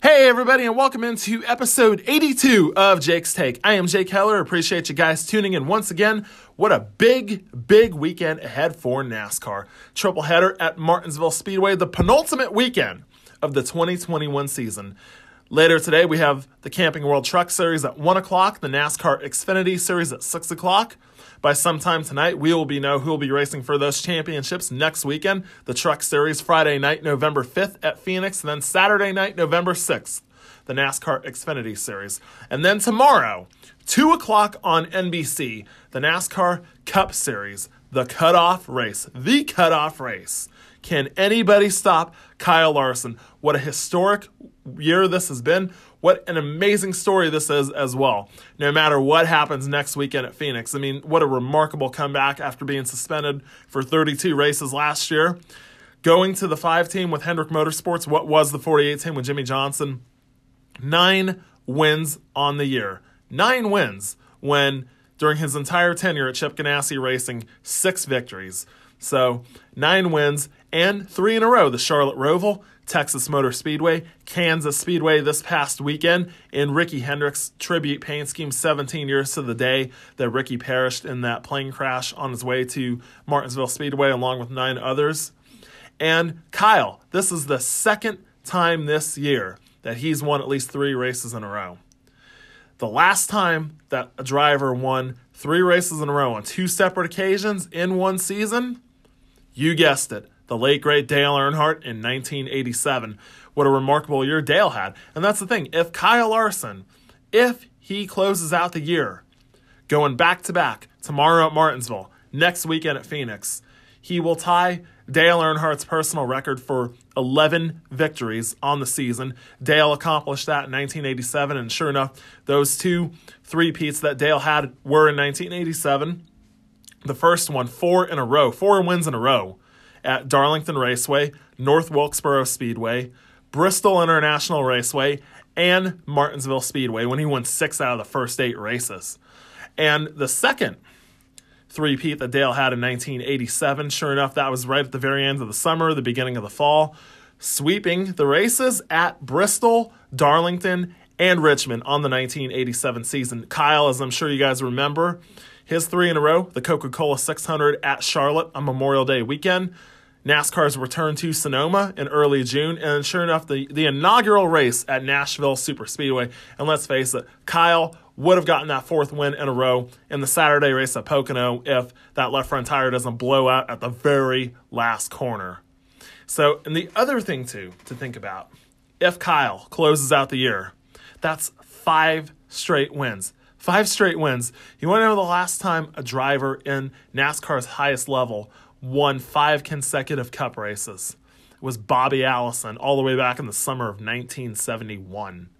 Hey, everybody, and welcome into episode 82 of Jake's Take. I am Jake Heller. Appreciate you guys tuning in once again. What a big, big weekend ahead for NASCAR. Triple header at Martinsville Speedway, the penultimate weekend of the 2021 season. Later today, we have the Camping World Truck Series at 1 o'clock, the NASCAR Xfinity Series at 6 o'clock. By sometime tonight, we will be know who will be racing for those championships next weekend. The Truck Series Friday night, November 5th at Phoenix, and then Saturday night, November 6th, the NASCAR Xfinity Series. And then tomorrow, 2 o'clock on NBC, the NASCAR Cup Series, the cutoff race, the cutoff race. Can anybody stop Kyle Larson? What a historic year this has been. What an amazing story this is as well. No matter what happens next weekend at Phoenix. I mean, what a remarkable comeback after being suspended for 32 races last year. Going to the five team with Hendrick Motorsports, what was the 48 team with Jimmie Johnson? Nine wins on the year. Nine wins when during his entire tenure at Chip Ganassi Racing, six victories. So nine wins and three in a row. The Charlotte Roval, Texas Motor Speedway, Kansas Speedway this past weekend in Ricky Hendrick's tribute paint scheme, 17 years to the day that Ricky perished in that plane crash on his way to Martinsville Speedway, along with nine others. And Kyle, this is the second time this year that he's won at least three races in a row. The last time that a driver won three races in a row on two separate occasions in one season, you guessed it, the late great Dale Earnhardt in 1987. What a remarkable year Dale had. And that's the thing. If Kyle Larson, if he closes out the year going back to back tomorrow at Martinsville, next weekend at Phoenix, he will tie Dale Earnhardt's personal record for 11 victories on the season. Dale accomplished that in 1987, and sure enough, those two three-peats that Dale had were in 1987. The first one, four in a row, four wins in a row at Darlington Raceway, North Wilkesboro Speedway, Bristol International Raceway, and Martinsville Speedway when he won six out of the first eight races. And the second three-peat that Dale had in 1987, sure enough, that was right at the very end of the summer, the beginning of the fall, sweeping the races at Bristol, Darlington, and Richmond on the 1987 season. Kyle, as I'm sure you guys remember, his three in a row, the Coca Cola 600 at Charlotte on Memorial Day weekend. NASCAR's return to Sonoma in early June, and sure enough, the, the inaugural race at Nashville Super Speedway. And let's face it, Kyle would have gotten that fourth win in a row in the Saturday race at Pocono if that left front tire doesn't blow out at the very last corner. So, and the other thing too to think about, if Kyle closes out the year, that's five straight wins. Five straight wins. You want to know the last time a driver in NASCAR's highest level won five consecutive cup races? It was Bobby Allison all the way back in the summer of 1971.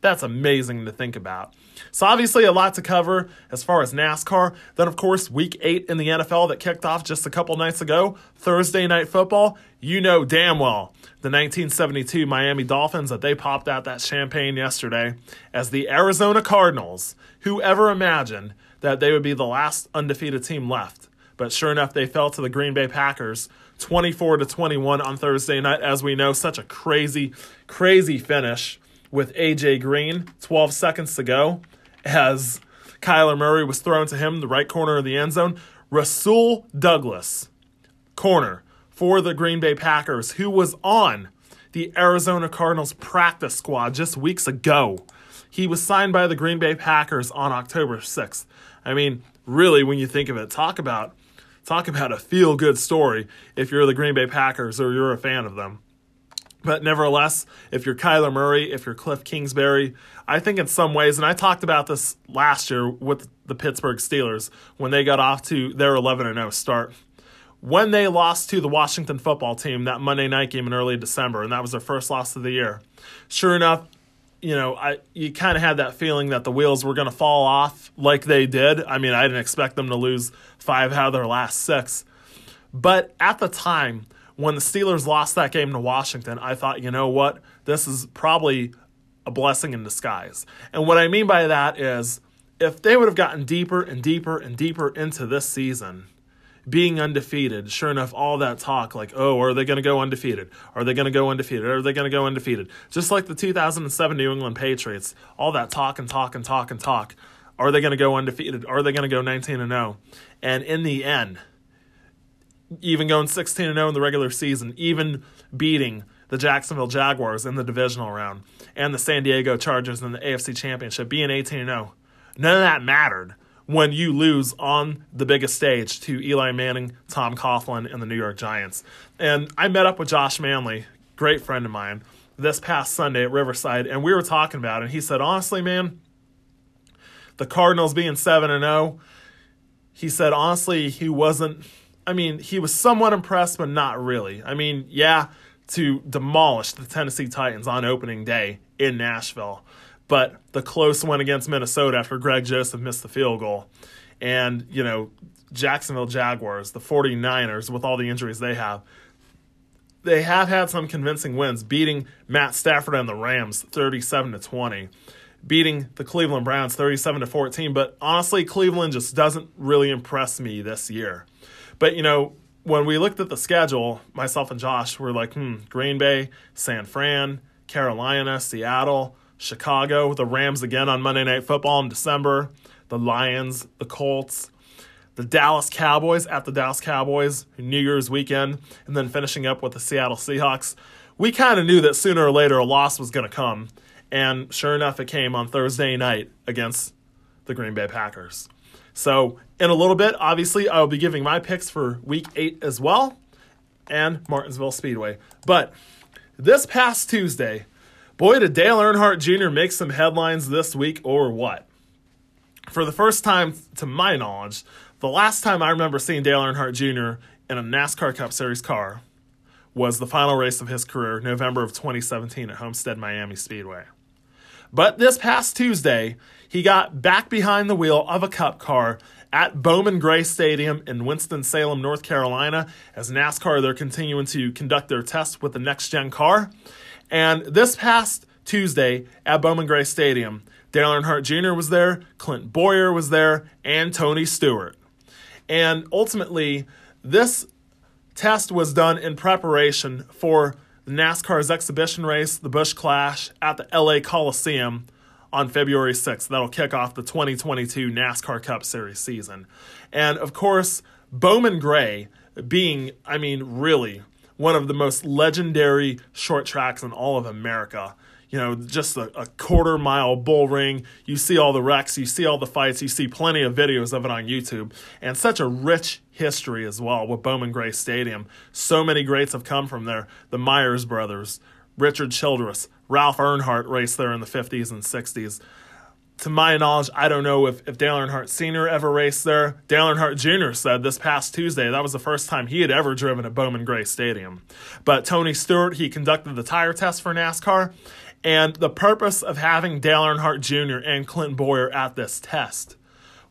That's amazing to think about. So, obviously, a lot to cover as far as NASCAR. Then, of course, week eight in the NFL that kicked off just a couple nights ago, Thursday night football. You know damn well the 1972 Miami Dolphins that they popped out that champagne yesterday as the Arizona Cardinals. Whoever imagined that they would be the last undefeated team left? But sure enough, they fell to the Green Bay Packers 24 to 21 on Thursday night. As we know, such a crazy, crazy finish with AJ Green, 12 seconds to go, as Kyler Murray was thrown to him, the right corner of the end zone. Rasul Douglas, corner for the Green Bay Packers, who was on the Arizona Cardinals practice squad just weeks ago. He was signed by the Green Bay Packers on October 6th. I mean, really, when you think of it, talk about talk about a feel good story if you're the Green Bay Packers or you're a fan of them. But nevertheless, if you're Kyler Murray, if you're Kliff Kingsbury, I think in some ways, and I talked about this last year with the Pittsburgh Steelers when they got off to their 11 0 start. When they lost to the Washington football team that Monday night game in early December, and that was their first loss of the year. Sure enough, you know, I you kind of had that feeling that the wheels were going to fall off like they did. I mean, I didn't expect them to lose five out of their last six. But at the time, when the Steelers lost that game to Washington, I thought, you know what? This is probably a blessing in disguise. And what I mean by that is if they would have gotten deeper and deeper and deeper into this season, being undefeated. Sure enough, all that talk like, oh, are they going to go undefeated? Are they going to go undefeated? Are they going to go undefeated? Just like the 2007 New England Patriots, all that talk and talk and talk and talk. Are they going to go undefeated? Are they going to go 19 and 0? And in the end, even going 16 and 0 in the regular season, even beating the Jacksonville Jaguars in the divisional round and the San Diego Chargers in the AFC Championship, being 18 and 0. None of that mattered when you lose on the biggest stage to Eli Manning, Tom Coughlin, and the New York Giants. And I met up with Josh Manley, great friend of mine, this past Sunday at Riverside, and we were talking about it. And he said, honestly, man, the Cardinals being 7 and 0, he said, honestly, he wasn't. I mean, he was somewhat impressed, but not really. I mean, yeah, to demolish the Tennessee Titans on opening day in Nashville but the close one against Minnesota after Greg Joseph missed the field goal. And, you know, Jacksonville Jaguars, the 49ers, with all the injuries they have, they have had some convincing wins, beating Matt Stafford and the Rams 37 to 20, beating the Cleveland Browns 37 to 14. But honestly, Cleveland just doesn't really impress me this year. But, you know, when we looked at the schedule, myself and Josh were like, hmm, Green Bay, San Fran, Carolina, Seattle, Chicago, the Rams again on Monday Night Football in December, the Lions, the Colts, the Dallas Cowboys at the Dallas Cowboys New Year's weekend, and then finishing up with the Seattle Seahawks. We kind of knew that sooner or later a loss was going to come, and sure enough, it came on Thursday night against the Green Bay Packers. So, in a little bit, obviously, I'll be giving my picks for week eight as well and Martinsville Speedway. But this past Tuesday, Boy, did Dale Earnhardt Jr. make some headlines this week or what? For the first time, to my knowledge, the last time I remember seeing Dale Earnhardt Jr. in a NASCAR Cup Series car was the final race of his career, November of 2017 at Homestead Miami Speedway. But this past Tuesday, he got back behind the wheel of a Cup car at Bowman Gray Stadium in Winston-Salem, North Carolina, as NASCAR they're continuing to conduct their tests with the next gen car. And this past Tuesday at Bowman Gray Stadium, Dale Earnhardt Jr. was there, Clint Bowyer was there, and Tony Stewart. And ultimately, this test was done in preparation for NASCAR's exhibition race, the Busch Clash, at the LA Coliseum on February 6th. That'll kick off the 2022 NASCAR Cup Series season. And of course, Bowman Gray being, I mean, really one of the most legendary short tracks in all of America. You know, just a, a, quarter mile bull ring. You see all the wrecks, you see all the fights, you see plenty of videos of it on YouTube. And such a rich history as well with Bowman Gray Stadium. So many greats have come from there. The Myers brothers, Richard Childress, Ralph Earnhardt raced there in the 50s and 60s to my knowledge, I don't know if, if Dale Earnhardt Sr. ever raced there. Dale Earnhardt Jr. said this past Tuesday that was the first time he had ever driven at Bowman Gray Stadium. But Tony Stewart, he conducted the tire test for NASCAR. And the purpose of having Dale Earnhardt Jr. and Clint Bowyer at this test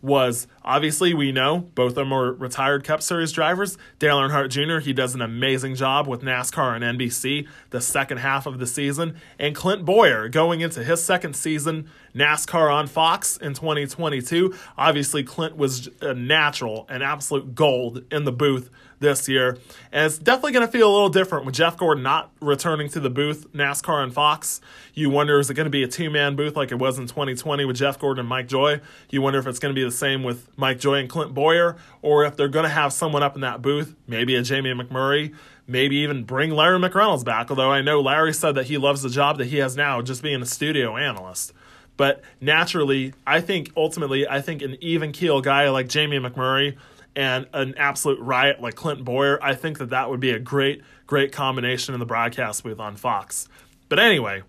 was obviously we know both of them are retired Cup Series drivers. Dale Earnhardt Jr. he does an amazing job with NASCAR and NBC the second half of the season, and Clint Bowyer going into his second season NASCAR on Fox in 2022. Obviously, Clint was a natural and absolute gold in the booth this year. And it's definitely going to feel a little different with Jeff Gordon not returning to the booth, NASCAR and Fox. You wonder, is it going to be a two man booth like it was in 2020 with Jeff Gordon and Mike Joy? You wonder if it's going to be the same with Mike Joy and Clint Bowyer, or if they're going to have someone up in that booth, maybe a Jamie McMurray, maybe even bring Larry McReynolds back, although I know Larry said that he loves the job that he has now, just being a studio analyst. But naturally, I think ultimately, I think an even keel guy like Jamie McMurray and an absolute riot like Clint Bowyer, I think that that would be a great, great combination in the broadcast booth on Fox. But anyway,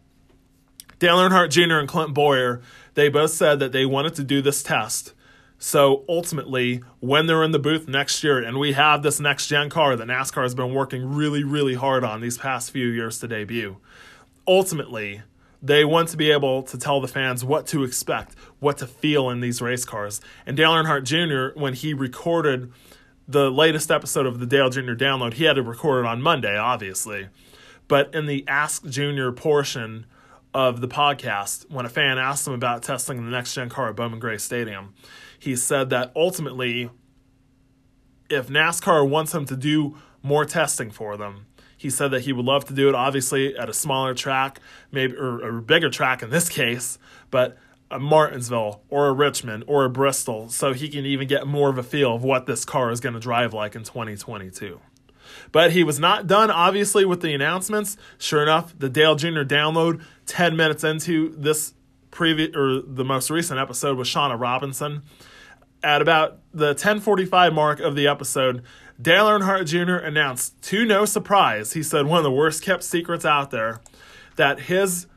Dale Earnhardt Jr. and Clint Bowyer, they both said that they wanted to do this test. So ultimately, when they're in the booth next year, and we have this next gen car that NASCAR has been working really, really hard on these past few years to debut, ultimately, they want to be able to tell the fans what to expect, what to feel in these race cars. And Dale Earnhardt Jr., when he recorded the latest episode of the Dale Jr. download, he had to record it on Monday, obviously. But in the Ask Junior portion of the podcast, when a fan asked him about testing the next gen car at Bowman Gray Stadium, he said that ultimately if NASCAR wants him to do more testing for them. He said that he would love to do it, obviously, at a smaller track, maybe or a bigger track in this case, but a Martinsville or a Richmond or a Bristol, so he can even get more of a feel of what this car is going to drive like in 2022. But he was not done, obviously, with the announcements. Sure enough, the Dale Jr. download 10 minutes into this previous or the most recent episode with Shawna Robinson. At about the 1045 mark of the episode, Dale Earnhardt Jr. announced, to no surprise, he said one of the worst kept secrets out there, that his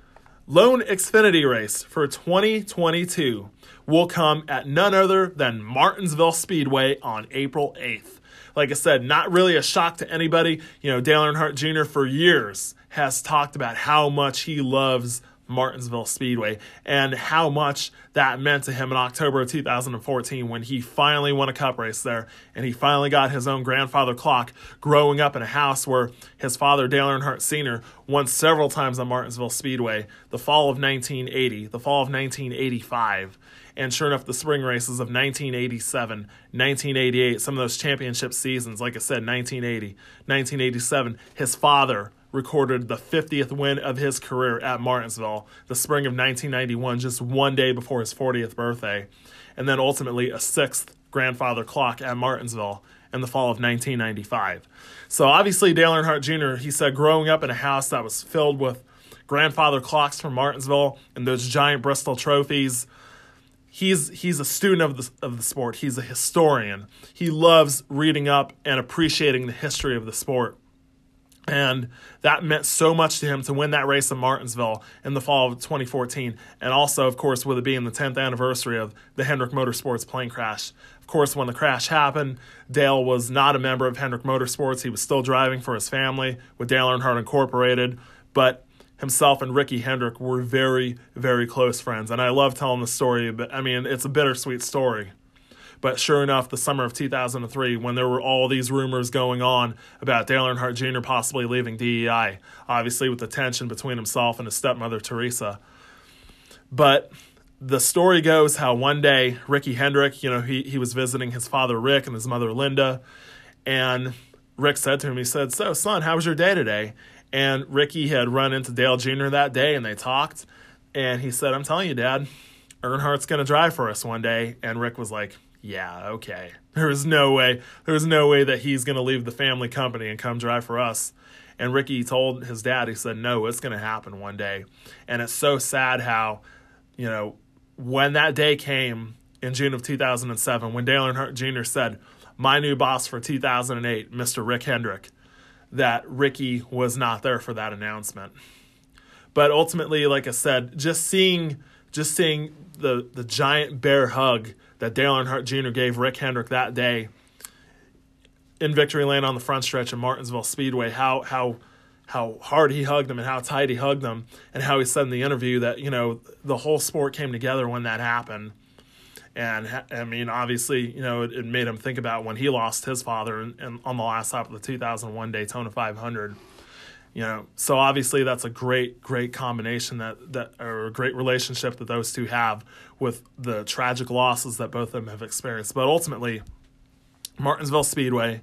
lone Xfinity race for 2022 will come at none other than Martinsville Speedway on April 8th. Like I said, not really a shock to anybody. You know, Dale Earnhardt Jr. for years has talked about how much he loves Martinsville Speedway and how much that meant to him in October of 2014 when he finally won a cup race there and he finally got his own grandfather clock growing up in a house where his father Dale Earnhardt Sr. won several times on Martinsville Speedway the fall of 1980 the fall of 1985 and sure enough the spring races of 1987 1988 some of those championship seasons like I said 1980 1987 his father recorded the 50th win of his career at Martinsville, the spring of 1991, just one day before his 40th birthday, and then ultimately a sixth grandfather clock at Martinsville in the fall of 1995. So obviously, Dale Earnhardt Jr., he said, growing up in a house that was filled with grandfather clocks from Martinsville and those giant Bristol trophies. He's he's a student of the of the sport. He's a historian. He loves reading up and appreciating the history of the sport. And that meant so much to him to win that race in Martinsville in the fall of 2014. And also, of course, with it being the 10th anniversary of the Hendrick Motorsports plane crash. Of course, when the crash happened, Dale was not a member of Hendrick Motorsports. He was still driving for his family with Dale Earnhardt Incorporated. But himself and Ricky Hendrick were very, very close friends. And I love telling the story, but I mean, it's a bittersweet story. But sure enough, the summer of 2003, when there were all these rumors going on about Dale Earnhardt Jr. possibly leaving DEI, obviously with the tension between himself and his stepmother, Teresa. But the story goes how one day Ricky Hendrick, you know, he, he was visiting his father Rick and his mother Linda, and Rick said to him, he said, So, son, how was your day today? And Ricky had run into Dale Jr. that day and they talked. And he said, I'm telling you, Dad, Earnhardt's going to drive for us one day. And Rick was like, yeah, okay. There was no way. There was no way that he's going to leave the family company and come drive for us. And Ricky told his dad, he said, no, it's going to happen one day. And it's so sad how, you know, when that day came in June of 2007, when Dale Earnhardt Jr. said, my new boss for 2008, Mr. Rick Hendrick, that Ricky was not there for that announcement. But ultimately, like I said, just seeing just seeing the the giant bear hug that Dale Earnhardt Jr. gave Rick Hendrick that day in victory lane on the front stretch of Martinsville Speedway, how how how hard he hugged him and how tight he hugged them, and how he said in the interview that you know the whole sport came together when that happened. And I mean, obviously, you know, it, it made him think about when he lost his father and on the last lap of the 2001 Daytona 500 you know so obviously that's a great great combination that that or a great relationship that those two have with the tragic losses that both of them have experienced. But ultimately martinsville speedway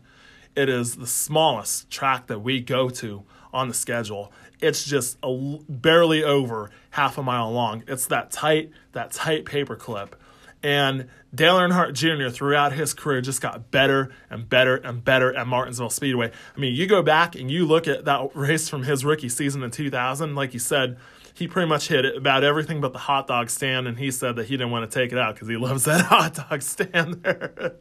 it is the smallest track that we go to on the schedule. It's just a, barely over half a mile long. It's that tight that tight paper clip and Dale Earnhardt Jr. throughout his career just got better and better and better at Martinsville Speedway. I mean, you go back and you look at that race from his rookie season in 2000, like you said, he pretty much hit about everything but the hot dog stand, and he said that he didn't want to take it out because he loves that hot dog stand there.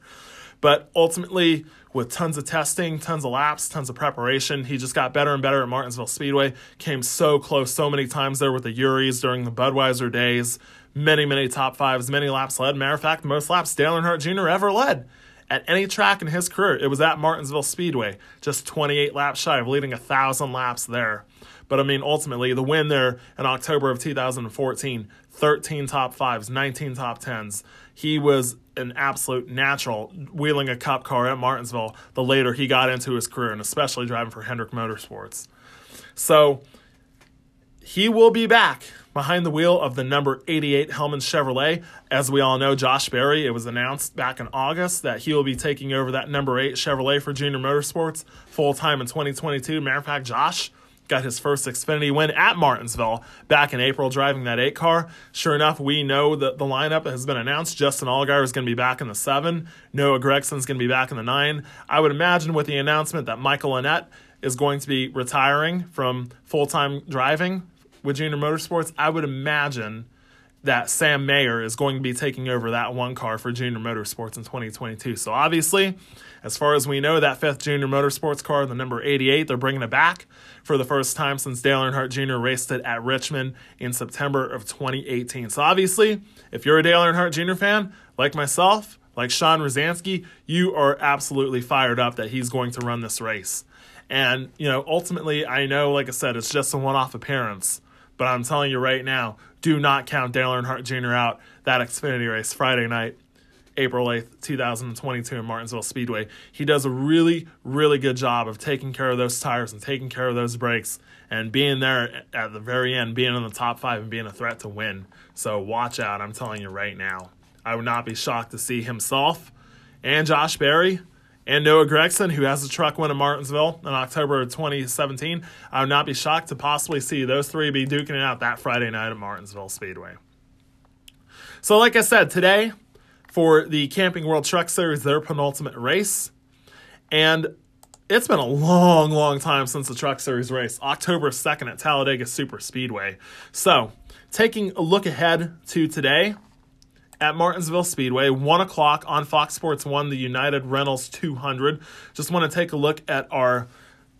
but ultimately, with tons of testing, tons of laps, tons of preparation, he just got better and better at Martinsville Speedway. Came so close so many times there with the Eurys during the Budweiser days many, many top fives, many laps led. Matter of fact, most laps Dale Earnhardt Jr. ever led at any track in his career. It was at Martinsville Speedway, just 28 laps shy of leading a thousand laps there. But I mean, ultimately, the win there in October of 2014, 13 top fives, 19 top tens. He was an absolute natural wheeling a cup car at Martinsville the later he got into his career, and especially driving for Hendrick Motorsports. So he will be back behind the wheel of the number 88 Hellmann Chevrolet. As we all know, Josh Berry, it was announced back in August that he will be taking over that number 8 Chevrolet for Junior Motorsports full time in 2022. Matter of fact, Josh got his first Xfinity win at Martinsville back in April driving that 8 car. Sure enough, we know that the lineup has been announced. Justin Allgaier is going to be back in the 7. Noah Gragson's going to be back in the 9. I would imagine with the announcement that Michael Annett is going to be retiring from full time driving with Junior Motorsports, I would imagine that Sam Mayer is going to be taking over that one car for Junior Motorsports in 2022. So obviously, as far as we know, that fifth Junior Motorsports car, the number 88, they're bringing it back for the first time since Dale Earnhardt Jr. raced it at Richmond in September of 2018. So obviously, if you're a Dale Earnhardt Jr. fan, like myself, like Sean Rosansky, you are absolutely fired up that he's going to run this race. And, you know, ultimately, I know, like I said, it's just a one off appearance. But I'm telling you right now, do not count Dale Earnhardt Jr. out that Xfinity race Friday night, April 8th, 2022 in Martinsville Speedway. He does a really, really good job of taking care of those tires and taking care of those brakes and being there at the very end, being in the top five and being a threat to win. So watch out, I'm telling you right now. I would not be shocked to see himself and Josh Berry and Noah Gragson, who has a truck win in Martinsville in October of 2017. I would not be shocked to possibly see those three be duking it out that Friday night at Martinsville Speedway. So, like I said, today for the Camping World Truck Series, their penultimate race. And it's been a long, long time since the Truck Series race, October 2nd at Talladega Super Speedway. So, taking a look ahead to today, at Martinsville Speedway, 1 o'clock on Fox Sports 1, the United Rentals 200. Just want to take a look at our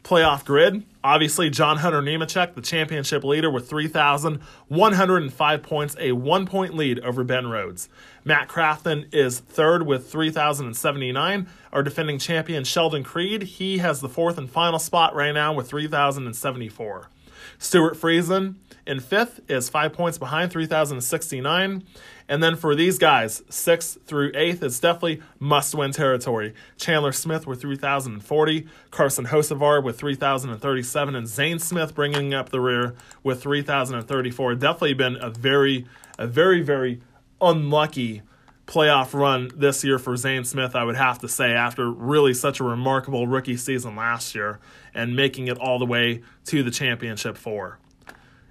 playoff grid. Obviously, John Hunter Nemechek, the championship leader, with 3,105 points, a one point lead over Ben Rhodes. Matt Crafton is third with 3,079. Our defending champion, Sheldon Creed, he has the fourth and final spot right now with 3,074. Stewart Friesen in fifth is five points behind, 3,069. And then for these guys, sixth through eighth, it's definitely must win territory. Chandler Smith with 3,040, Carson Hocevar with 3,037, and Zane Smith bringing up the rear with 3,034. Definitely been a very, a very, very unlucky playoff run this year for Zane Smith, I would have to say, after really such a remarkable rookie season last year and making it all the way to the championship four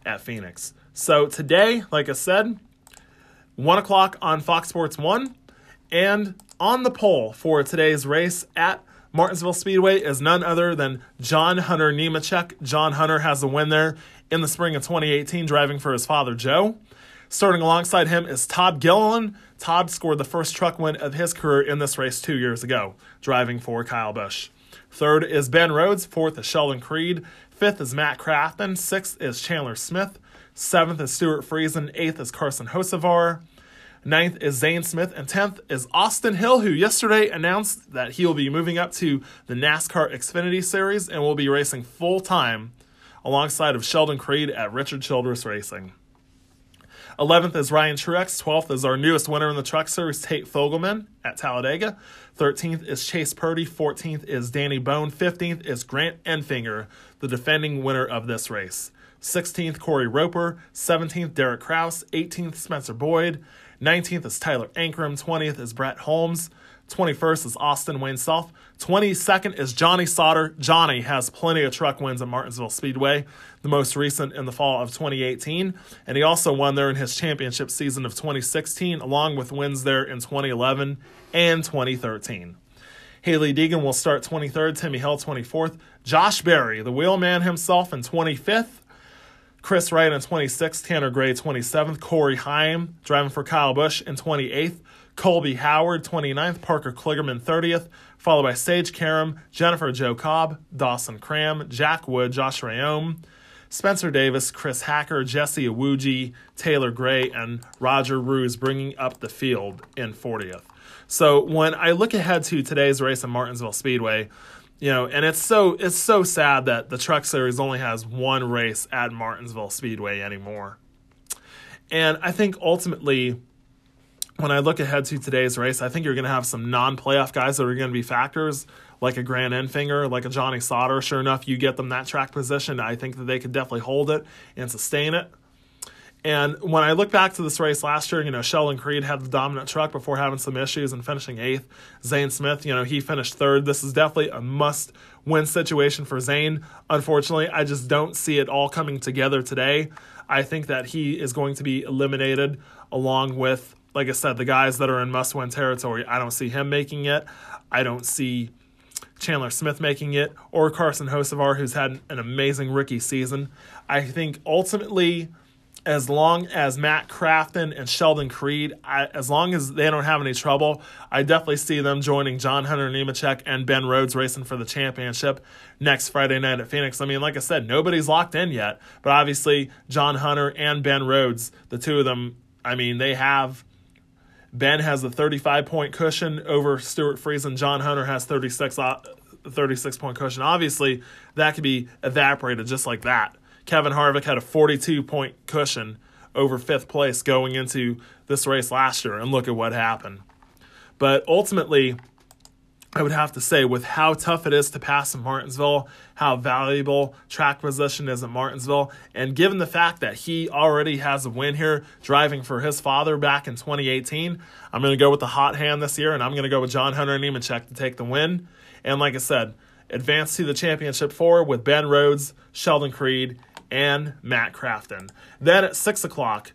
at Phoenix. So today, like I said, 1 o'clock on Fox Sports 1. And on the pole for today's race at Martinsville Speedway is none other than John Hunter Nemechek. John Hunter has a win there in the spring of 2018, driving for his father Joe. Starting alongside him is Todd Gilliland. Todd scored the first truck win of his career in this race two years ago, driving for Kyle Busch. Third is Ben Rhodes. Fourth is Sheldon Creed. Fifth is Matt Crafton. Sixth is Chandler Smith. Seventh is Stewart Friesen. Eighth is Carson Hocevar. Ninth is Zane Smith. And tenth is Austin Hill, who yesterday announced that he will be moving up to the NASCAR Xfinity Series and will be racing full time alongside of Sheldon Creed at Richard Childress Racing. 11th is Ryan Truex. 12th is our newest winner in the Truck Series, Tate Fogleman at Talladega. 13th is Chase Purdy. 14th is Danny Bohn. 15th is Grant Enfinger, the defending winner of this race. 16th, Corey Roper. 17th, Derek Kraus. 18th, Spencer Boyd. 19th is Tyler Ankrum. 20th is Brett Holmes. 21st is Austin Wayne Self. 22nd is Johnny Sauter. Johnny has plenty of truck wins at Martinsville Speedway, the most recent in the fall of 2018. And he also won there in his championship season of 2016, along with wins there in 2011 and 2013. Hailie Deegan will start 23rd, Timmy Hill 24th, Josh Berry, the wheelman himself, in 25th, Chris Wright in 26th, Tanner Gray 27th, Corey Heim driving for Kyle Busch in 28th, Colby Howard 29th, Parker Kligerman 30th, followed by Sage Karam, Jennifer Jo Cobb, Dawson Cram, Jack Wood, Josh Reaume, Spencer Davis, Chris Hacker, Jesse Iwuji, Taylor Gray, and Roger Reuse bringing up the field in 40th. So when I look ahead to today's race at Martinsville Speedway, you know, and it's so it's so sad that the Truck Series only has one race at Martinsville Speedway anymore. And I think ultimately, when I look ahead to today's race, I think you're going to have some non-playoff guys that are going to be factors, like a Grant Enfinger, like a Johnny Sauter. Sure enough, you get them that track position. I think that they could definitely hold it and sustain it. And when I look back to this race last year, you know, Sheldon Creed had the dominant truck before having some issues and finishing eighth. Zane Smith, you know, he finished third. This is definitely a must win situation for Zane. Unfortunately, I just don't see it all coming together today. I think that he is going to be eliminated along with, like I said, the guys that are in must win territory. I don't see him making it. I don't see Chandler Smith making it or Carson Hocevar, who's had an amazing rookie season. I think ultimately as long as Matt Crafton and Sheldon Creed, I, as long as they don't have any trouble, I definitely see them joining John Hunter Nemechek and Ben Rhodes racing for the championship next Friday night at Phoenix. I mean, like I said, nobody's locked in yet, but obviously John Hunter and Ben Rhodes, the two of them, I mean, they have. Ben has a 35 point cushion over Stewart Friesen. John Hunter has 36, uh, 36 point cushion. Obviously, that could be evaporated just like that Kevin Harvick had a 42 point cushion over fifth place going into this race last year, and look at what happened. But ultimately, I would have to say, with how tough it is to pass in Martinsville, how valuable track position is at Martinsville, and given the fact that he already has a win here driving for his father back in 2018, I'm going to go with the hot hand this year, and I'm going to go with John Hunter Nemechek to take the win. And like I said, advance to the championship four with Ben Rhodes, Sheldon Creed, and Matt Crafton. Then at 6 o'clock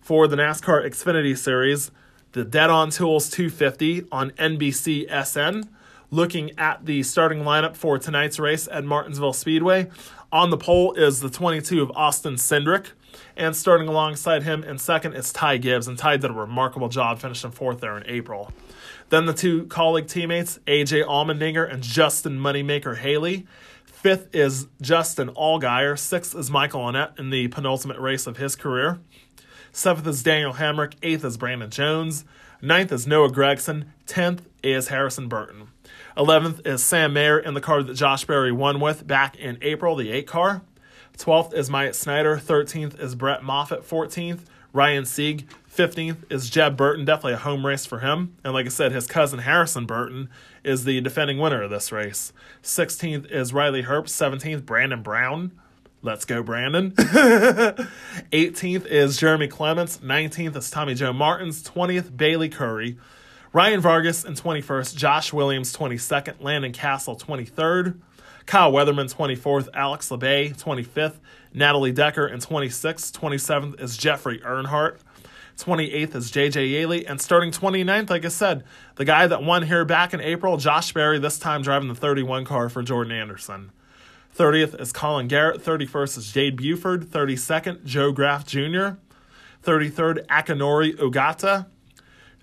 for the NASCAR Xfinity Series, the Dead on Tools 250 on NBC SN. Looking at the starting lineup for tonight's race at Martinsville Speedway. On the pole is the 22 of Austin Cindric. And starting alongside him in second is Ty Gibbs. And Ty did a remarkable job finishing fourth there in April. Then the two Kaulig teammates, AJ Allmendinger and Justin Moneymaker Haley. Fifth is Justin Allgaier. Sixth is Michael Annett in the penultimate race of his career. Seventh is Daniel Hemric. Eighth is Brandon Jones. Ninth is Noah Gragson. Tenth is Harrison Burton. Eleventh is Sam Mayer in the car that Josh Berry won with back in April, the 8 car. Twelfth is Myatt Snyder. Thirteenth is Brett Moffitt. Fourteenth, Ryan Sieg. 15th is Jeb Burton, definitely a home race for him. And like I said, his cousin Harrison Burton is the defending winner of this race. 16th is Riley Herbst. 17th, Brandon Brown. Let's go, Brandon. 18th is Jeremy Clements. 19th is Tommy Joe Martins. 20th, Bayley Currey, Ryan Vargas in 21st. Josh Williams, 22nd. Landon Cassill 23rd. Kyle Weatherman, 24th. Alex Labbé 25th. Natalie Decker in 26th. 27th is Jeffrey Earnhardt. 28th is JJ Yeley. And starting 29th, like I said, the guy that won here back in April, Josh Berry, this time driving the 31 car for Jordan Anderson. 30th is Colin Garrett. 31st is Jade Buford. 32nd, Joe Graf Jr. 33rd, Akinori Ogata.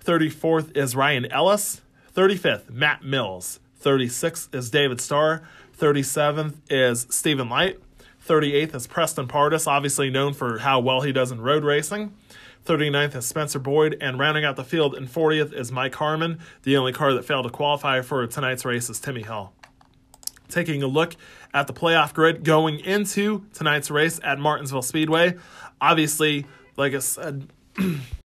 34th is Ryan Ellis. 35th, Matt Mills. 36th is David Starr. 37th is Stephen Leicht. 38th is Preston Pardus, obviously known for how well he does in road racing. 39th is Spencer Boyd, and rounding out the field in 40th is Mike Harmon. The only car that failed to qualify for tonight's race is Timmy Hill. Taking a look at the playoff grid going into tonight's race at Martinsville Speedway. Obviously, like I said,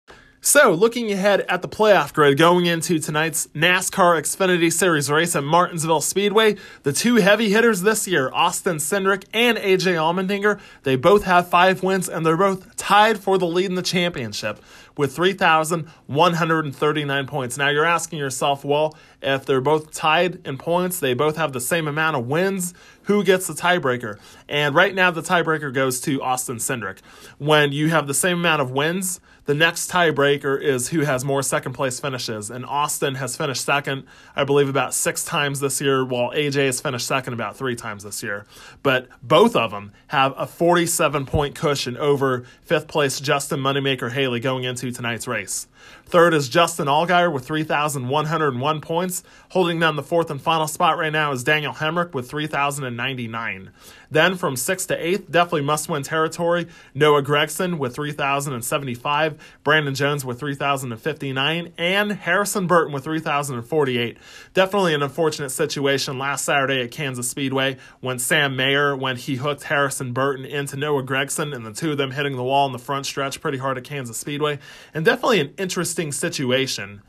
So, looking ahead at the playoff grid going into tonight's NASCAR Xfinity Series race at Martinsville Speedway, the two heavy hitters this year, Austin Cindric and AJ Allmendinger, they both have five wins and they're both tied for the lead in the championship with 3,139 points. Now, you're asking yourself, well, if they're both tied in points, they both have the same amount of wins, who gets the tiebreaker? And right now, the tiebreaker goes to Austin Cindric. When you have the same amount of wins, the next tiebreaker is who has more second place finishes. And Austin has finished second, I believe, about six times this year, while AJ has finished second about three times this year. But both of them have a 47 point cushion over fifth place Justin Moneymaker Haley going into tonight's race. Third is Justin Allgaier with 3,101 points. Holding down the fourth and final spot right now is Daniel Hemric with 3,099. Then from sixth to eighth, definitely must win territory. Noah Gragson with 3,075, Brandon Jones with 3,059, and Harrison Burton with 3,048. Definitely an unfortunate situation last Saturday at Kansas Speedway when Sam Mayer, when he hooked Harrison Burton into Noah Gragson and the two of them hitting the wall in the front stretch pretty hard at Kansas Speedway. And definitely an interesting situation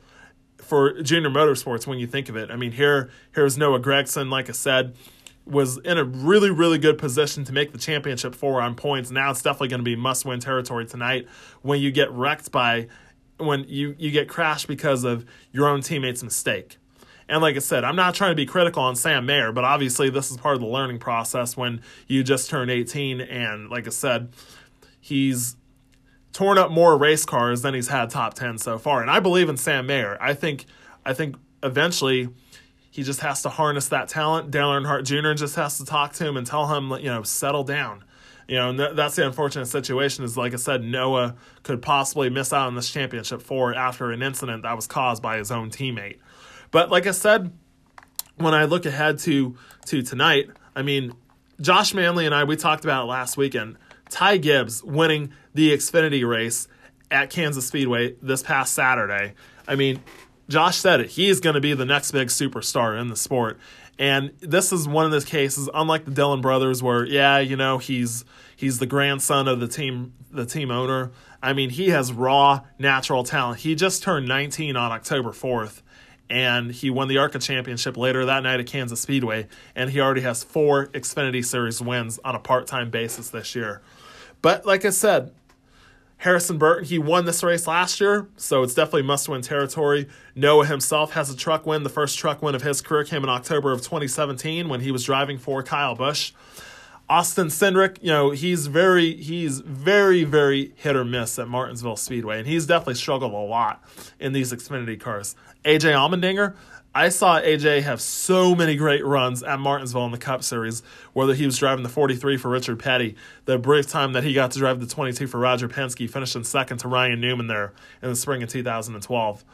for junior motorsports when you think of it. I mean, here here's Noah Gragson, like I said was in a really, really good position to make the championship four on points. Now it's definitely going to be must win territory tonight when you get wrecked by, when you, you get crashed because of your own teammate's mistake. And like I said, I'm not trying to be critical on Sam Mayer, but obviously this is part of the learning process when you just turn 18. And like I said, he's torn up more race cars than he's had top 10 so far. And I believe in Sam Mayer. I think, I think eventually he just has to harness that talent. Dale Earnhardt Jr. just has to talk to him and tell him, you know, settle down. You know, and th- that's the unfortunate situation. Is like I said, Noah could possibly miss out on this championship four after an incident that was caused by his own teammate. But like I said, when I look ahead to to tonight, I mean, Josh Manley and I we talked about it last weekend. Ty Gibbs winning the Xfinity race at Kansas Speedway this past Saturday. I mean, Josh said it. He is going to be the next big superstar in the sport. And this is one of those cases, unlike the Dillon brothers, where yeah, you know, he's he's the grandson of the team the team owner. I mean, he has raw natural talent. He just turned 19 on October 4th and he won the ARCA championship later that night at Kansas Speedway, and he already has four Xfinity Series wins on a part time basis this year. But like I said, Harrison Burton, he won this race last year, so it's definitely must win territory. Noah himself has a truck win. The first truck win of his career came in October of 2017 when he was driving for Kyle Busch. Austin Cindric, you know, he's very he's very very hit or miss at Martinsville Speedway, and he's definitely struggled a lot in these Xfinity cars. AJ Allmendinger, I saw AJ have so many great runs at Martinsville in the Cup Series, whether he was driving the 43 for Richard Petty, the brief time that he got to drive the 22 for Roger Penske, finishing second to Ryan Newman there in the spring of 2012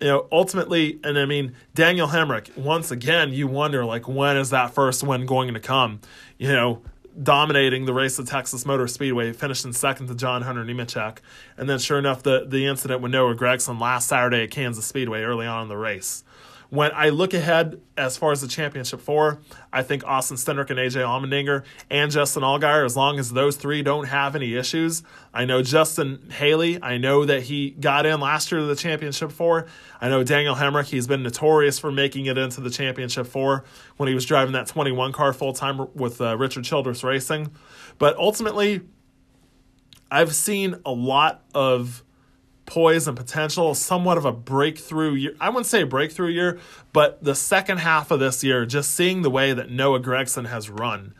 you know, ultimately, and I mean, Daniel Hemric, once again, you wonder, like, when is that first win going to come? You know, dominating the race at Texas Motor Speedway, finishing second to John Hunter Nemechek. And then, sure enough, the, the incident with Noah Gragson last Saturday at Kansas Speedway early on in the race. When I look ahead as far as the championship four, I think Austin Cindric and AJ Allmendinger and Justin Allgaier, as long as those three don't have any issues. I know Justin Haley, I know that he got in last year to the championship four. I know Daniel Hemric, he's been notorious for making it into the championship four when he was driving that 21 car full time with uh, Richard Childress Racing. But ultimately, I've seen a lot of poise and potential, somewhat of a breakthrough year. I wouldn't say a breakthrough year, but the second half of this year, just seeing the way that Noah Gragson has run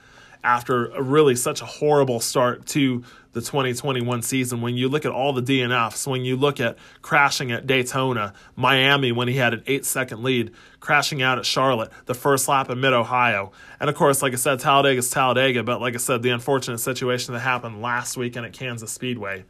after a really such a horrible start to the 2021 season. When you look at all the DNFs, when you look at crashing at Daytona, Miami when he had an eight second lead, crashing out at Charlotte, the first lap in Mid Ohio, and of course, like I said, Talladega is Talladega, but like I said, the unfortunate situation that happened last weekend at Kansas Speedway.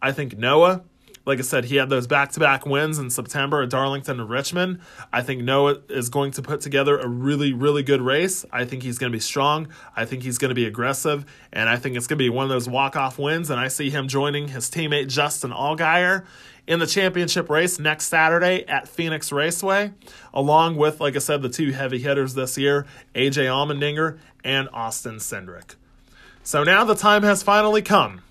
I think Noah like I said, he had those back to back wins in September at Darlington and Richmond. I think Noah is going to put together a really, really good race. I think he's going to be strong. I think he's going to be aggressive. And I think it's going to be one of those walk off wins. And I see him joining his teammate Justin Allgaier in the championship race next Saturday at Phoenix Raceway, along with, like I said, the two heavy hitters this year, AJ Allmendinger and Austin Cindric. So now the time has finally come.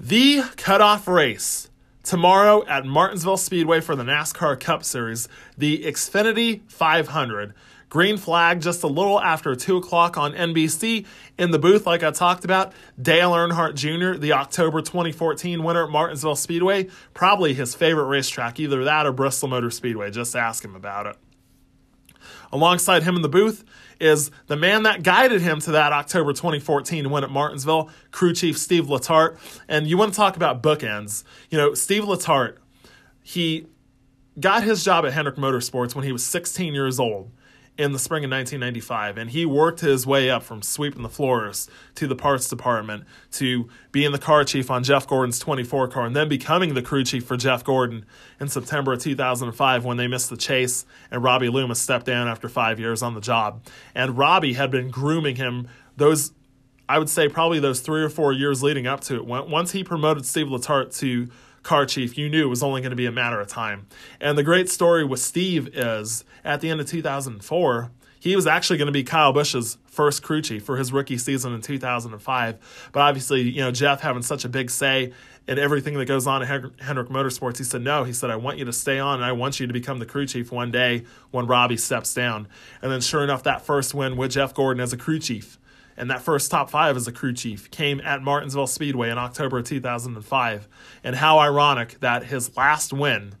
The cutoff race tomorrow at Martinsville Speedway for the NASCAR Cup Series, the Xfinity 500. Green flag just a little after 2 o'clock on NBC. In the booth, like I talked about, Dale Earnhardt Jr., the October 2014 winner at Martinsville Speedway, probably his favorite racetrack, either that or Bristol Motor Speedway. Just ask him about it. Alongside him in the booth is the man that guided him to that October 2014 win at Martinsville, crew chief Steve Letarte. And you want to talk about bookends. You know, Steve Letarte, he got his job at Hendrick Motorsports when he was 16 years old in the spring of 1995, and he worked his way up from sweeping the floors to the parts department to being the car chief on Jeff Gordon's 24 car, and then becoming the crew chief for Jeff Gordon in September of 2005 when they missed the chase and Robbie Loomis stepped down after five years on the job. And Robbie had been grooming him those. I would say probably those three or four years leading up to it. Once he promoted Steve Letarte to car chief, you knew it was only going to be a matter of time. And the great story with Steve is at the end of 2004, he was actually going to be Kyle Busch's first crew chief for his rookie season in 2005. But obviously, you know, Jeff having such a big say in everything that goes on at Hendrick Motorsports, he said, No, he said, I want you to stay on and I want you to become the crew chief one day when Robbie steps down. And then, sure enough, that first win with Jeff Gordon as a crew chief and that first top five as a crew chief came at Martinsville Speedway in October of 2005. And how ironic that his last win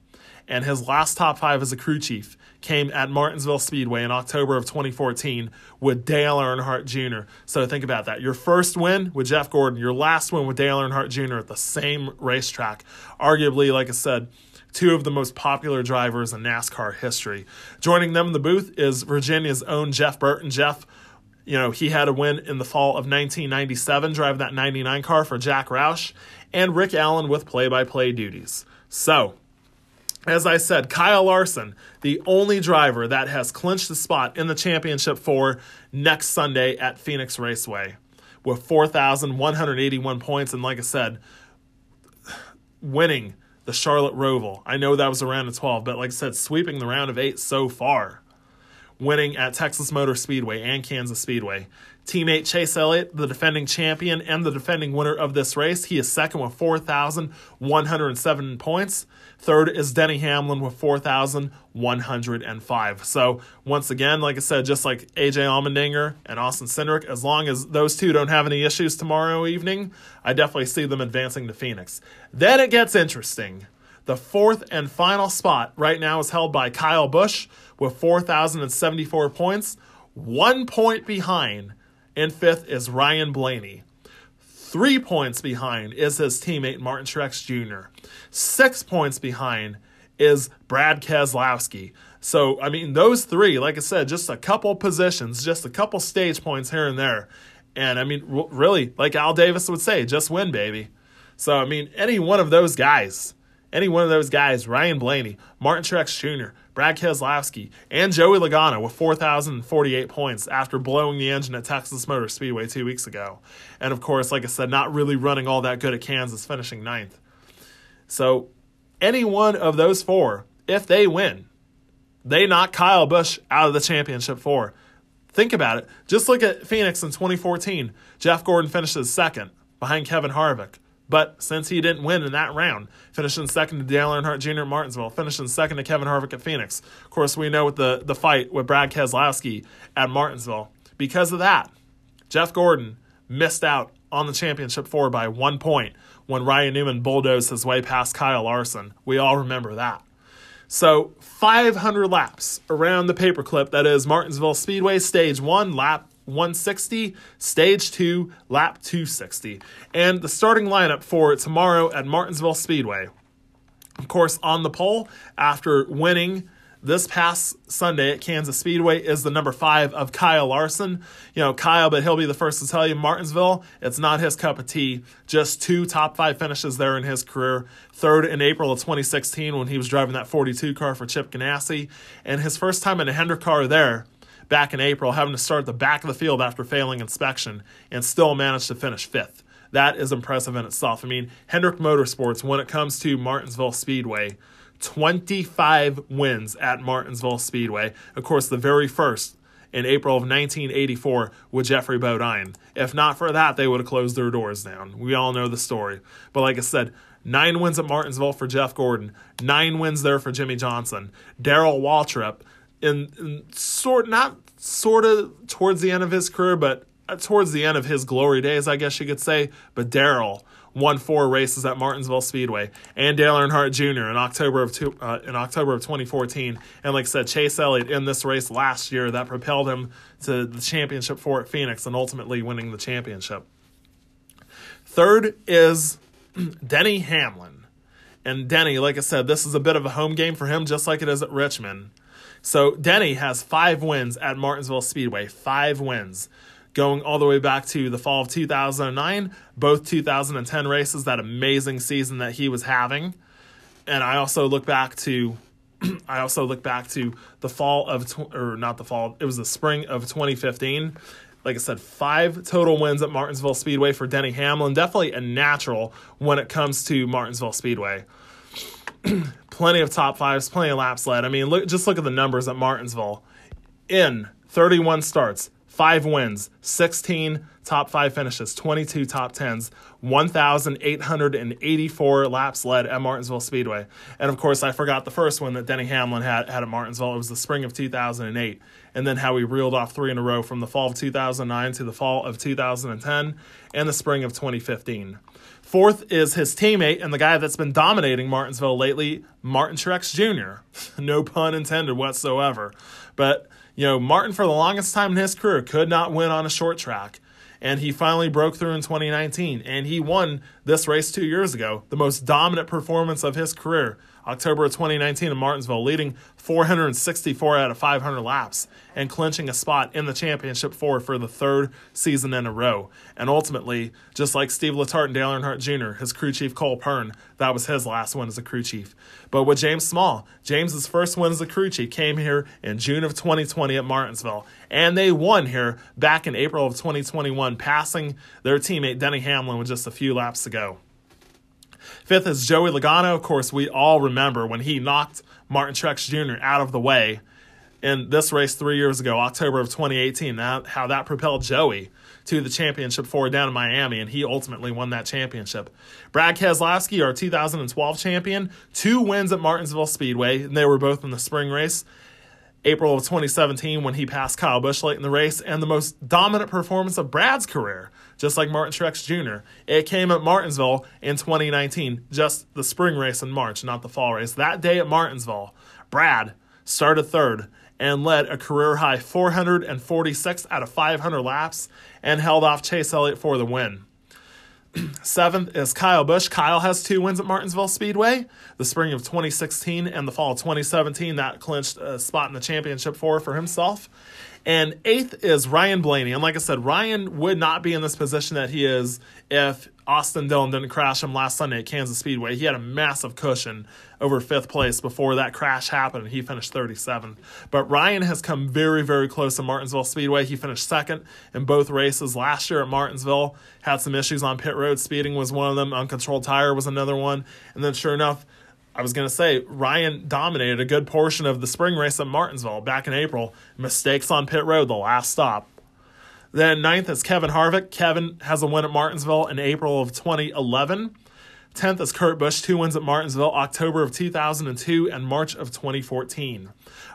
and his last top five as a crew chief came at Martinsville Speedway in October of 2014 with Dale Earnhardt Jr. So think about that. Your first win with Jeff Gordon, your last win with Dale Earnhardt Jr. at the same racetrack. Arguably, like I said, two of the most popular drivers in NASCAR history. Joining them in the booth is Virginia's own Jeff Burton. Jeff, you know, he had a win in the fall of 1997, driving that 99 car for Jack Roush, and Rick Allen with play by play duties. So, as I said, Kyle Larson, the only driver that has clinched the spot in the championship for next Sunday at Phoenix Raceway with 4,181 points. And like I said, winning the Charlotte Roval. I know that was a round of 12, but like I said, sweeping the round of eight so far. Winning at Texas Motor Speedway and Kansas Speedway. Teammate Chase Elliott, the defending champion and the defending winner of this race, he is second with 4,107 points. Third is Denny Hamlin with 4,105. So, once again, like I said, just like AJ Allmendinger and Austin Cindric, as long as those two don't have any issues tomorrow evening, I definitely see them advancing to Phoenix. Then it gets interesting. The fourth and final spot right now is held by Kyle Busch with 4,074 points. One point behind in fifth is Ryan Blaney. Three points behind is his teammate Martin Truex Jr. Six points behind is Brad Keselowski. So, I mean, those three, like I said, just a couple positions, just a couple stage points here and there. And I mean, really, like Al Davis would say, just win, baby. So, I mean, any one of those guys, any one of those guys, Ryan Blaney, Martin Truex Jr., Brad Keselowski, and Joey Logano with 4,048 points after blowing the engine at Texas Motor Speedway two weeks ago. And of course, like I said, not really running all that good at Kansas, finishing ninth. So, any one of those four, if they win, they knock Kyle Busch out of the championship four. Think about it. Just look at Phoenix in 2014. Jeff Gordon finishes second behind Kevin Harvick. But since he didn't win in that round, finishing second to Dale Earnhardt Jr. at Martinsville, finishing second to Kevin Harvick at Phoenix. Of course, we know with the, the fight with Brad Keselowski at Martinsville. Because of that, Jeff Gordon missed out on the championship four by one point when Ryan Newman bulldozed his way past Kyle Larson. We all remember that. So 500 laps around the paperclip that is Martinsville Speedway Stage 1, lap 160, stage 2, lap 260. And the starting lineup for tomorrow at Martinsville Speedway. Of course, on the pole after winning this past Sunday at Kansas Speedway is the number five of Kyle Larson. You know, Kyle, but he'll be the first to tell you Martinsville, it's not his cup of tea. Just two top five finishes there in his career. Third in April of 2016 when he was driving that 42 car for Chip Ganassi. And his first time in a Hendrick car there back in April, having to start at the back of the field after failing inspection and still managed to finish fifth. That is impressive in itself. I mean, Hendrick Motorsports, when it comes to Martinsville Speedway, 25 wins at Martinsville Speedway. Of course, the very first in April of 1984 with Geoffrey Bodine. If not for that, they would have closed their doors down. We all know the story. But like I said, nine wins at Martinsville for Jeff Gordon, nine wins there for Jimmie Johnson. Darrell Waltrip, in, in sort not sort of towards the end of his career, but towards the end of his glory days, I guess you could say. But Darrell won four races at Martinsville Speedway, and Dale Earnhardt Jr. in October of two, uh, in October of 2014. And like I said, Chase Elliott in this race last year that propelled him to the championship for at Phoenix and ultimately winning the championship. Third is Denny Hamlin. And Denny, like I said, this is a bit of a home game for him, just like it is at Richmond. So Denny has five wins at Martinsville Speedway, five wins going all the way back to the fall of 2009, both 2010 races, that amazing season that he was having. And I also look back to I also look back to the fall of tw- or not the fall, it was the spring of 2015. Like I said, five total wins at Martinsville Speedway for Denny Hamlin. Definitely a natural when it comes to Martinsville Speedway. plenty of top fives, plenty of laps led. I mean, look, just look at the numbers at Martinsville. In 31 starts, 5 wins, 16 top 5 finishes, 22 top 10s, 1,884 laps led at Martinsville Speedway. And of course, I forgot the first one that Denny Hamlin had, had at Martinsville. It was the spring of 2008. And then how he reeled off three in a row from the fall of 2009 to the fall of 2010 and the spring of 2015. Fourth is his teammate and the guy that's been dominating Martinsville lately, Martin Truex Jr. no pun intended whatsoever. But, you know, Martin, for the longest time in his career, could not win on a short track and he finally broke through in 2019 and he won this race two years ago the most dominant performance of his career october of 2019 in martinsville leading 464 out of 500 laps and clinching a spot in the championship four for the third season in a row. And ultimately, just like Steve Letarte and Dale Earnhardt Jr., his crew chief Cole Pearn, that was his last win as a crew chief. But with James Small, James's first win as a crew chief came here in June of 2020 at Martinsville. And they won here back in April of 2021, passing their teammate Denny Hamlin with just a few laps to go. Fifth is Joey Logano. Of course, we all remember when he knocked Martin Truex Jr. out of the way in this race three years ago, October of 2018. That, how that propelled Joey to the championship four down in Miami, and he ultimately won that championship. Brad Keselowski, our 2012 champion, two wins at Martinsville Speedway, and they were both in the spring race. April of 2017 when he passed Kyle Busch late in the race, and the most dominant performance of Brad's career, just like Martin Truex Jr. It came at Martinsville in 2019, just the spring race in March, not the fall race. That day at Martinsville, Brad started third and led a career high 446 out of 500 laps and held off Chase Elliott for the win. Seventh is Kyle Busch. Kyle has two wins at Martinsville Speedway, the spring of 2016 and the fall of 2017. That clinched a spot in the championship four for himself. And eighth is Ryan Blaney. And like I said, Ryan would not be in this position that he is if Austin Dillon didn't crash him last Sunday at Kansas Speedway. He had a massive cushion over fifth place before that crash happened, and he finished 37th. But Ryan has come very, very close to Martinsville Speedway. He finished second in both races last year at Martinsville. Had some issues on pit road. Speeding was one of them. Uncontrolled tire was another one. And then, sure enough, I was going to say, Ryan dominated a good portion of the spring race at Martinsville back in April. Mistakes on pit road, the last stop. Then ninth is Kevin Harvick. Kevin has a win at Martinsville in April of 2011. 10th is Kurt Busch, two wins at Martinsville, October of 2002 and March of 2014.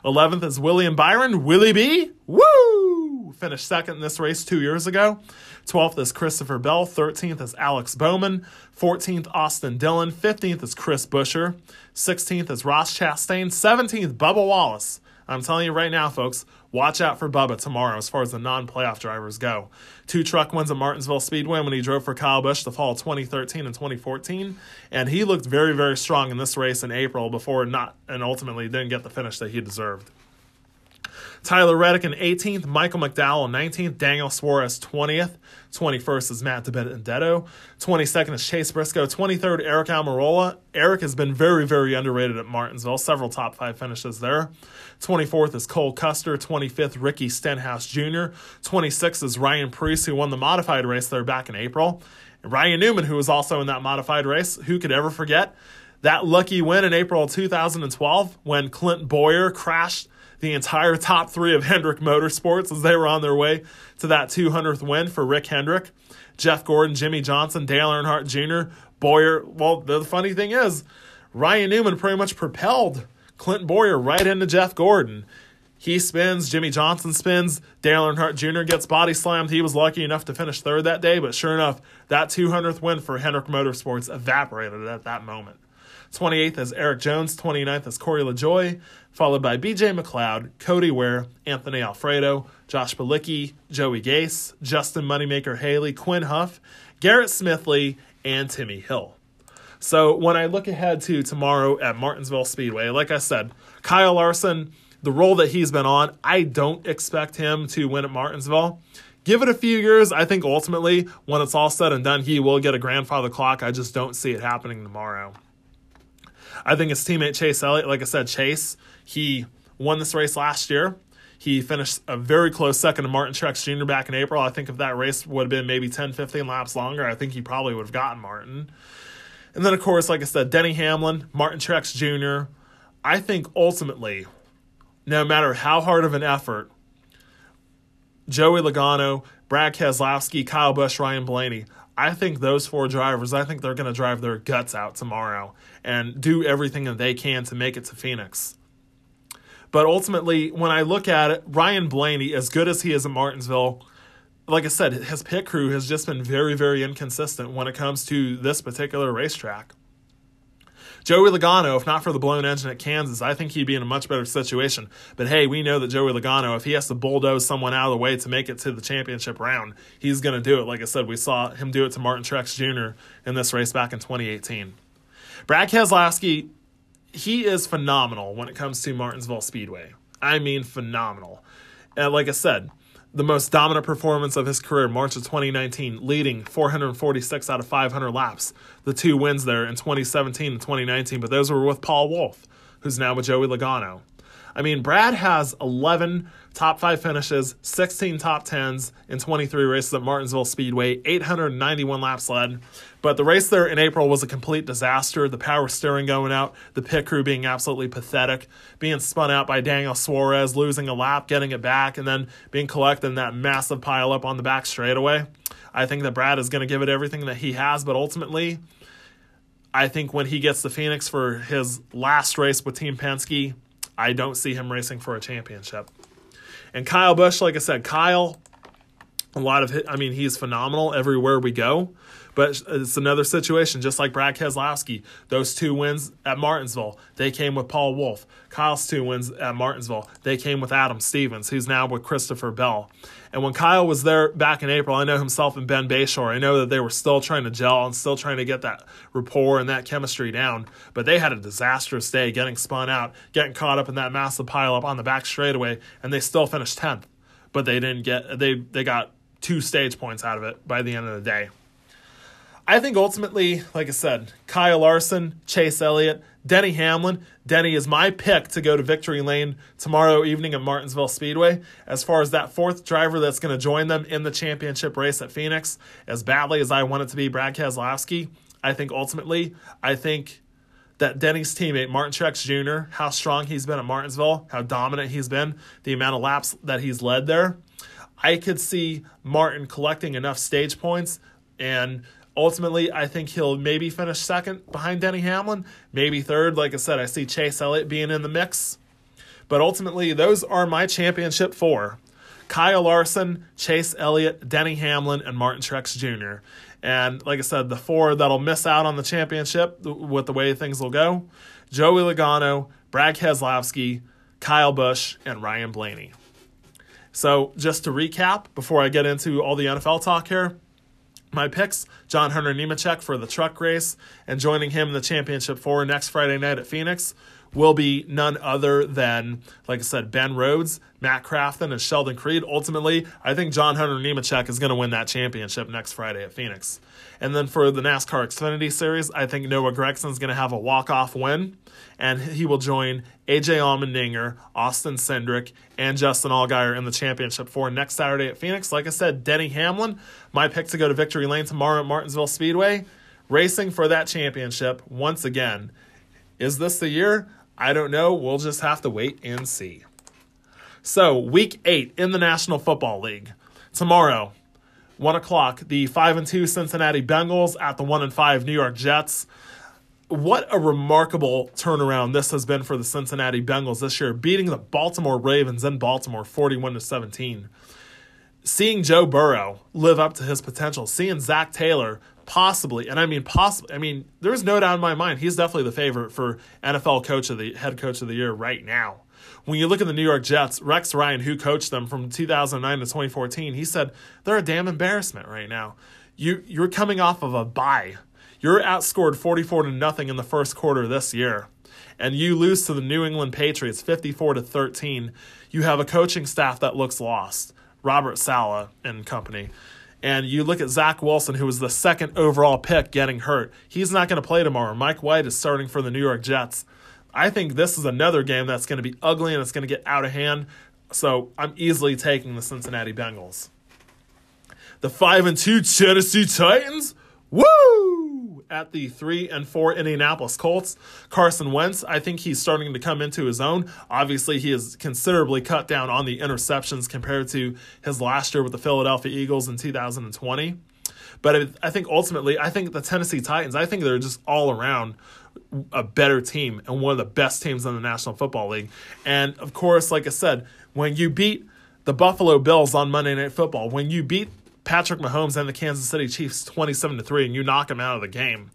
11th is William Byron, Willie B. Woo! Finished second in this race two years ago. 12th is Christopher Bell. 13th is Alex Bowman. 14th, Austin Dillon. 15th is Chris Buescher. 16th is Ross Chastain. 17th, Bubba Wallace. I'm telling you right now, folks, watch out for Bubba tomorrow as far as the non playoff drivers go. Two truck wins at Martinsville Speedway when he drove for Kyle Busch the fall of 2013 and 2014. And he looked very, very strong in this race in April before not, and ultimately didn't get the finish that he deserved. Tyler Reddick in 18th, Michael McDowell in 19th, Daniel Suarez 20th, 21st is Matt DiBenedetto, 22nd is Chase Briscoe, 23rd Eric Almirola. Eric has been very, very underrated at Martinsville, several top five finishes there. 24th is Cole Custer, 25th Ricky Stenhouse Jr., 26th is Ryan Preece, who won the modified race there back in April. And Ryan Newman, who was also in that modified race, who could ever forget that lucky win in April 2012 when Clint Bowyer crashed the entire top three of Hendrick Motorsports as they were on their way to that 200th win for Rick Hendrick. Jeff Gordon, Jimmie Johnson, Dale Earnhardt Jr., Bowyer. Well, the funny thing is, Ryan Newman pretty much propelled Clint Bowyer right into Jeff Gordon. He spins, Jimmie Johnson spins, Dale Earnhardt Jr. gets body slammed. He was lucky enough to finish third that day, but sure enough, that 200th win for Hendrick Motorsports evaporated at that moment. 28th is Erik Jones, 29th is Corey LaJoie, followed by BJ McLeod, Cody Ware, Anthony Alfredo, Josh Bilicki, Joey Gase, Justin Moneymaker Haley, Quin Houff, Garrett Smithley, and Timmy Hill. So when I look ahead to tomorrow at Martinsville Speedway, like I said, Kyle Larson, the role that he's been on, I don't expect him to win at Martinsville. Give it a few years. I think ultimately, when it's all said and done, he will get a grandfather clock. I just don't see it happening tomorrow. I think his teammate Chase Elliott, like I said, Chase, he won this race last year. He finished a very close second to Martin Truex Jr. back in April. I think if that race would have been maybe 10, 15 laps longer, I think he probably would have gotten Martin. And then, of course, like I said, Denny Hamlin, Martin Truex Jr. I think ultimately, no matter how hard of an effort Joey Logano, Brad Keselowski, Kyle Busch, Ryan Blaney. I think those four drivers, I think they're going to drive their guts out tomorrow and do everything that they can to make it to Phoenix. But ultimately, when I look at it, Ryan Blaney, as good as he is in Martinsville, like I said, his pit crew has just been very, very inconsistent when it comes to this particular racetrack. Joey Logano, if not for the blown engine at Kansas, I think he'd be in a much better situation. But hey, we know that Joey Logano, if he has to bulldoze someone out of the way to make it to the championship round, he's going to do it. Like I said, we saw him do it to Martin Truex Jr. in this race back in 2018. Brad Keselowski, he is phenomenal when it comes to Martinsville Speedway. I mean, phenomenal. And like I said, the most dominant performance of his career, March of 2019, leading 446 out of 500 laps. The two wins there in 2017 and 2019, but those were with Paul Wolfe, who's now with Joey Logano. I mean, Brad has 11 top five finishes, 16 top tens in 23 races at Martinsville Speedway, 891 laps led. But the race there in April was a complete disaster. The power steering going out, the pit crew being absolutely pathetic, being spun out by Daniel Suarez, losing a lap, getting it back, and then being collected in that massive pile up on the back straightaway. I think that Brad is going to give it everything that he has, but ultimately, I think when he gets to Phoenix for his last race with Team Penske, I don't see him racing for a championship. And Kyle Busch, like I said, Kyle, a lot of I mean, he's phenomenal everywhere we go. But it's another situation, just like Brad Keselowski. Those two wins at Martinsville, they came with Paul Wolfe. Kyle's two wins at Martinsville, they came with Adam Stevens, who's now with Christopher Bell. And when Kyle was there back in April, I know himself and Ben Beshore, I know that they were still trying to gel and still trying to get that rapport and that chemistry down. But they had a disastrous day getting spun out, getting caught up in that massive pileup on the back straightaway, and they still finished 10th. But they didn't get, they, they got two stage points out of it by the end of the day. I think ultimately, like I said, Kyle Larson, Chase Elliott, Denny Hamlin. Denny is my pick to go to victory lane tomorrow evening at Martinsville Speedway. As far as that fourth driver that's going to join them in the championship race at Phoenix, as badly as I want it to be Brad Keselowski, I think ultimately, I think that Denny's teammate, Martin Truex Jr., how strong he's been at Martinsville, how dominant he's been, the amount of laps that he's led there, I could see Martin collecting enough stage points and Ultimately, I think he'll maybe finish second behind Denny Hamlin, maybe third. Like I said, I see Chase Elliott being in the mix. But ultimately, those are my championship four Kyle Larson, Chase Elliott, Denny Hamlin, and Martin Truex Jr. And like I said, the four that'll miss out on the championship with the way things will go Joey Logano, Brad Keselowski, Kyle Busch, and Ryan Blaney. So, just to recap before I get into all the NFL talk here, my picks John Hunter Nemechek for the truck race, and joining him in the championship four next Friday night at Phoenix will be none other than, like I said, Ben Rhodes, Matt Crafton, and Sheldon Creed. Ultimately, I think John Hunter Nemechek is going to win that championship next Friday at Phoenix. And then for the NASCAR Xfinity Series, I think Noah Gragson is going to have a walk-off win, and he will join AJ Allmendinger, Austin Cindric, and Justin Allgaier in the championship for next Saturday at Phoenix. Like I said, Denny Hamlin, my pick to go to Victory Lane tomorrow at Martinsville Speedway, racing for that championship once again. Is this the year? I don't know. We'll just have to wait and see. So, week eight in the National Football League. Tomorrow, 1 o'clock, the 5 and 2 Cincinnati Bengals at the 1 and 5 New York Jets. What a remarkable turnaround this has been for the Cincinnati Bengals this year, beating the Baltimore Ravens in Baltimore 41 to 17. Seeing Joe Burrow live up to his potential, seeing Zac Taylor possibly, and I mean possibly, I mean, there's no doubt in my mind he's definitely the favorite for NFL coach of the head coach of the year right now. When you look at the New York Jets, Rex Ryan, who coached them from 2009 to 2014, he said they're a damn embarrassment right now. You you're coming off of a bye. You're outscored 44 to nothing in the first quarter this year. And you lose to the New England Patriots 54 to 13. You have a coaching staff that looks lost. Robert Saleh and company. And you look at Zach Wilson, who was the second overall pick, getting hurt. He's not going to play tomorrow. Mike White is starting for the New York Jets. I think this is another game that's going to be ugly and it's going to get out of hand. So I'm easily taking the Cincinnati Bengals. The 5 and 2 Tennessee Titans. Woo! at the three and four Indianapolis Colts. Carson Wentz, I think he's starting to come into his own. Obviously, he has considerably cut down on the interceptions compared to his last year with the Philadelphia Eagles in 2020. But I think ultimately, I think the Tennessee Titans, I think they're just all around a better team and one of the best teams in the National Football League. And of course, like I said, when you beat the Buffalo Bills on Monday Night Football, when you beat Patrick Mahomes and the Kansas City Chiefs 27 to 3 and you knock them out of the game.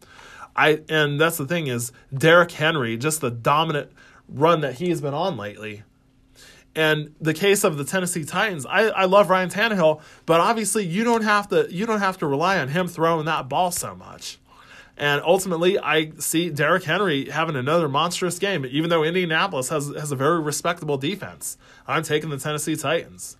I and that's the thing is Derrick Henry, just the dominant run that he has been on lately. And the case of the Tennessee Titans, I, I love Ryan Tannehill, but obviously you don't have to you don't have to rely on him throwing that ball so much. And ultimately, I see Derrick Henry having another monstrous game, even though Indianapolis has has a very respectable defense. I'm taking the Tennessee Titans.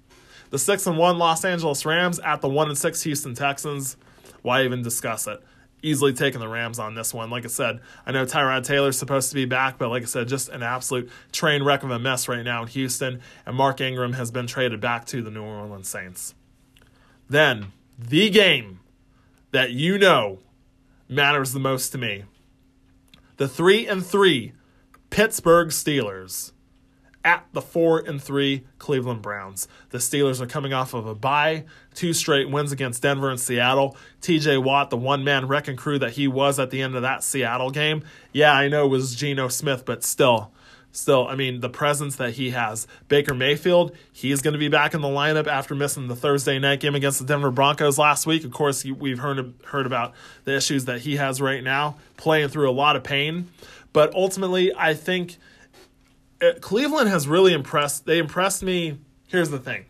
The six and one Los Angeles Rams at the one and six Houston Texans. Why even discuss it? Easily taking the Rams on this one. Like I said, I know Tyrod Taylor's supposed to be back, but like I said, just an absolute train wreck of a mess right now in Houston. And Mark Ingram has been traded back to the New Orleans Saints. Then, the game that you know matters the most to me the 3 and 3 Pittsburgh Steelers at the four and three Cleveland Browns. The Steelers are coming off of a bye, two straight wins against Denver and Seattle. TJ Watt, the one man wrecking crew that he was at the end of that Seattle game. Yeah, I know it was Geno Smith, but still. Still, I mean, the presence that he has. Baker Mayfield, he's going to be back in the lineup after missing the Thursday night game against the Denver Broncos last week. Of course, we've heard heard about the issues that he has right now, playing through a lot of pain. But ultimately, I think uh, Cleveland has really impressed. They impressed me. Here's the thing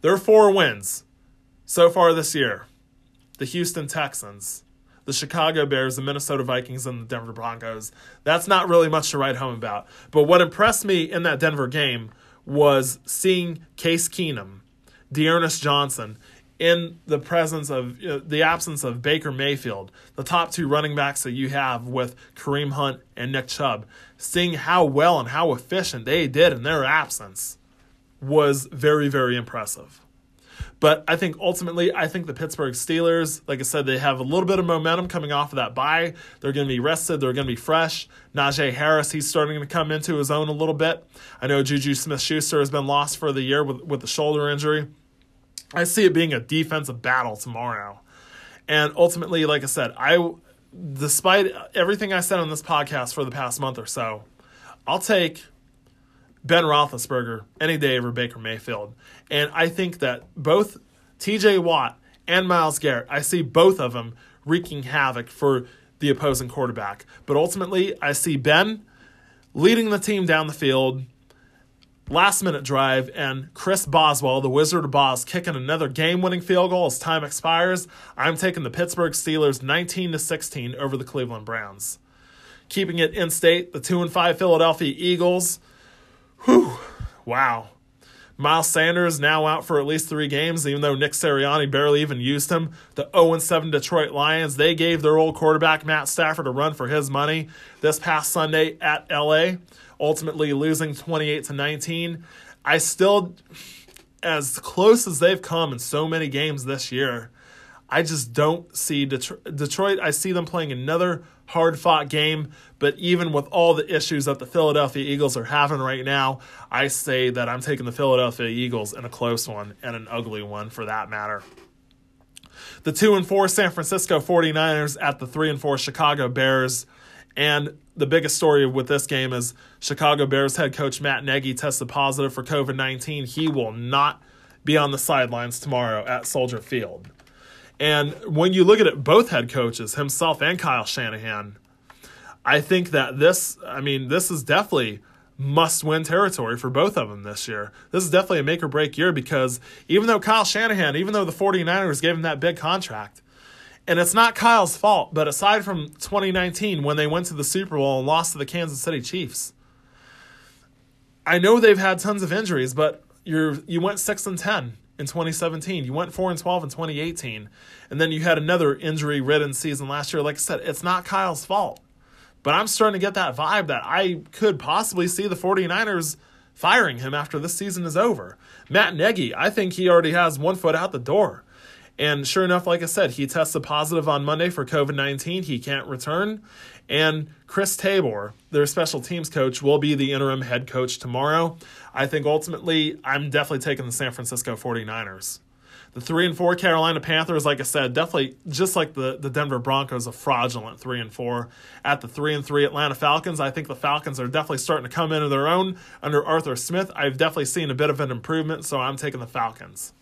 there are four wins so far this year the Houston Texans, the Chicago Bears, the Minnesota Vikings, and the Denver Broncos. That's not really much to write home about. But what impressed me in that Denver game was seeing Case Keenum, D'Ernest Johnson, in the presence of the absence of Baker Mayfield, the top two running backs that you have with Kareem Hunt and Nick Chubb, seeing how well and how efficient they did in their absence was very, very impressive. But I think ultimately, I think the Pittsburgh Steelers, like I said, they have a little bit of momentum coming off of that bye. They're going to be rested. They're going to be fresh. Najee Harris, he's starting to come into his own a little bit. I know Juju Smith Schuster has been lost for the year with, with the shoulder injury. I see it being a defensive battle tomorrow. And ultimately, like I said, I despite everything I said on this podcast for the past month or so, I'll take Ben Roethlisberger any day over Baker Mayfield. And I think that both TJ Watt and Myles Garrett, I see both of them wreaking havoc for the opposing quarterback. But ultimately, I see Ben leading the team down the field last minute drive, and Chris Boswell, the Wizard of Boz, kicking another game winning field goal as time expires. I'm taking the Pittsburgh Steelers 19 to 16 over the Cleveland Browns. Keeping it in state, the 2 and 5 Philadelphia Eagles. Whew, wow. Miles Sanders now out for at least three games, even though Nick Sirianni barely even used him. The 0 7 Detroit Lions, they gave their old quarterback Matt Stafford a run for his money this past Sunday at LA ultimately losing 28 to 19. I still, as close as they've come in so many games this year, I just don't see Detroit. Detroit I see them playing another hard fought game, but even with all the issues that the Philadelphia Eagles are having right now, I say that I'm taking the Philadelphia Eagles in a close one and an ugly one for that matter. The 2 and 4 San Francisco 49ers at the 3 and 4 Chicago Bears. And the biggest story with this game is Chicago Bears head coach Matt Nagy tested positive for COVID 19. He will not be on the sidelines tomorrow at Soldier Field. And when you look at it, both head coaches, himself and Kyle Shanahan, I think that this, I mean, this is definitely must win territory for both of them this year. This is definitely a make or break year because even though Kyle Shanahan, even though the 49ers gave him that big contract, and it's not Kyle's fault, but aside from 2019 when they went to the Super Bowl and lost to the Kansas City Chiefs, I know they've had tons of injuries, but you're you went 6 and 10 in 2017. You went 4 and 12 in 2018. And then you had another injury-ridden season last year. Like I said, it's not Kyle's fault. But I'm starting to get that vibe that I could possibly see the 49ers firing him after this season is over. Matt Nagy, I think he already has one foot out the door. And sure enough, like I said, he tested positive on Monday for COVID 19. He can't return. And Chris Tabor, their special teams coach, will be the interim head coach tomorrow. I think ultimately, I'm definitely taking the San Francisco 49ers. The three and four Carolina Panthers, like I said, definitely just like the, the Denver Broncos, a fraudulent three and four. At the three and three Atlanta Falcons, I think the Falcons are definitely starting to come into their own under Arthur Smith. I've definitely seen a bit of an improvement, so I'm taking the Falcons.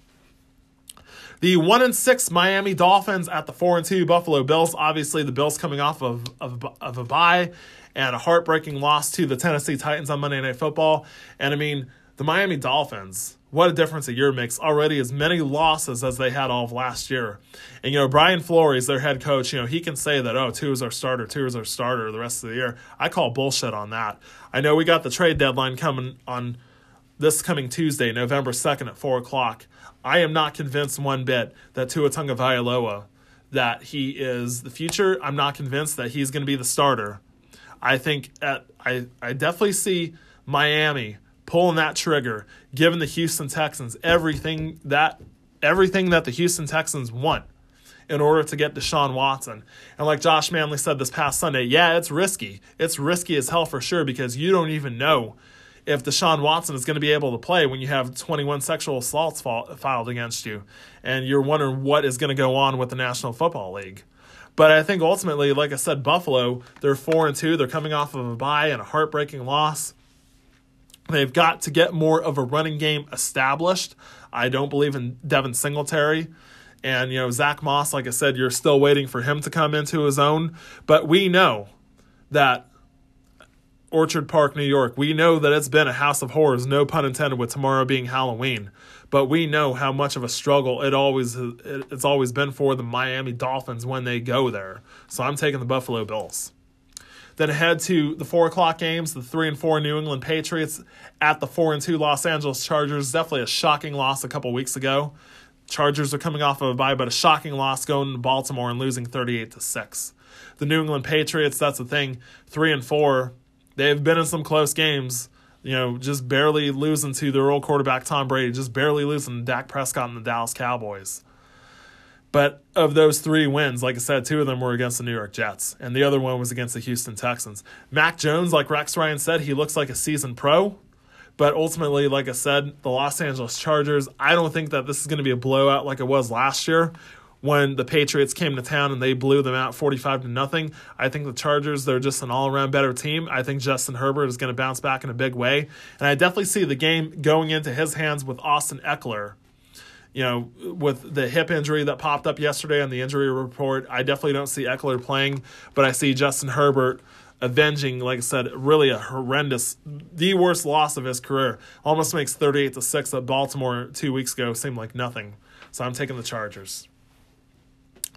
The one and six Miami Dolphins at the four and Tua Buffalo Bills. Obviously, the Bills coming off of, of, of a bye and a heartbreaking loss to the Tennessee Titans on Monday Night Football. And I mean, the Miami Dolphins what a difference a year makes already as many losses as they had all of last year. And, you know, Brian Flores, their head coach, you know, he can say that, oh, Tua is our starter, two is our starter the rest of the year. I call bullshit on that. I know we got the trade deadline coming on this coming Tuesday, November 2nd at 4 o'clock. I am not convinced one bit that Tua Tagovailoa, that he is the future. I'm not convinced that he's going to be the starter. I think at, I, I definitely see Miami – pulling that trigger, giving the Houston Texans everything that everything that the Houston Texans want in order to get Deshaun Watson. And like Josh Manley said this past Sunday, yeah, it's risky. It's risky as hell for sure because you don't even know if Deshaun Watson is going to be able to play when you have 21 sexual assaults filed against you and you're wondering what is going to go on with the National Football League. But I think ultimately, like I said, Buffalo, they're 4 and 2. They're coming off of a bye and a heartbreaking loss. They've got to get more of a running game established. I don't believe in Devin Singletary. And, you know, Zach Moss, like I said, you're still waiting for him to come into his own. But we know that Orchard Park, New York, we know that it's been a house of horrors, no pun intended, with tomorrow being Halloween. But we know how much of a struggle it always it's always been for the Miami Dolphins when they go there. So I'm taking the Buffalo Bills. Then head to the four o'clock games, the three and four New England Patriots at the four and two Los Angeles Chargers. Definitely a shocking loss a couple weeks ago. Chargers are coming off of a bye, but a shocking loss going to Baltimore and losing 38 to 6. The New England Patriots, that's the thing, 3 and 4. They've been in some close games, you know, just barely losing to their old quarterback Tom Brady, just barely losing to Dak Prescott and the Dallas Cowboys. But of those three wins, like I said, two of them were against the New York Jets, and the other one was against the Houston Texans. Mac Jones, like Rex Ryan said, he looks like a seasoned pro. But ultimately, like I said, the Los Angeles Chargers, I don't think that this is going to be a blowout like it was last year when the Patriots came to town and they blew them out 45 to nothing. I think the Chargers, they're just an all-around better team. I think Justin Herbert is going to bounce back in a big way. And I definitely see the game going into his hands with Austin Ekeler. you know, with the hip injury that popped up yesterday on the injury report, I definitely don't see Eckler playing, but I see Justin Herbert avenging, like I said, really a horrendous, the worst loss of his career. Almost makes 38 to 6 at Baltimore two weeks ago seem like nothing. So I'm taking the Chargers.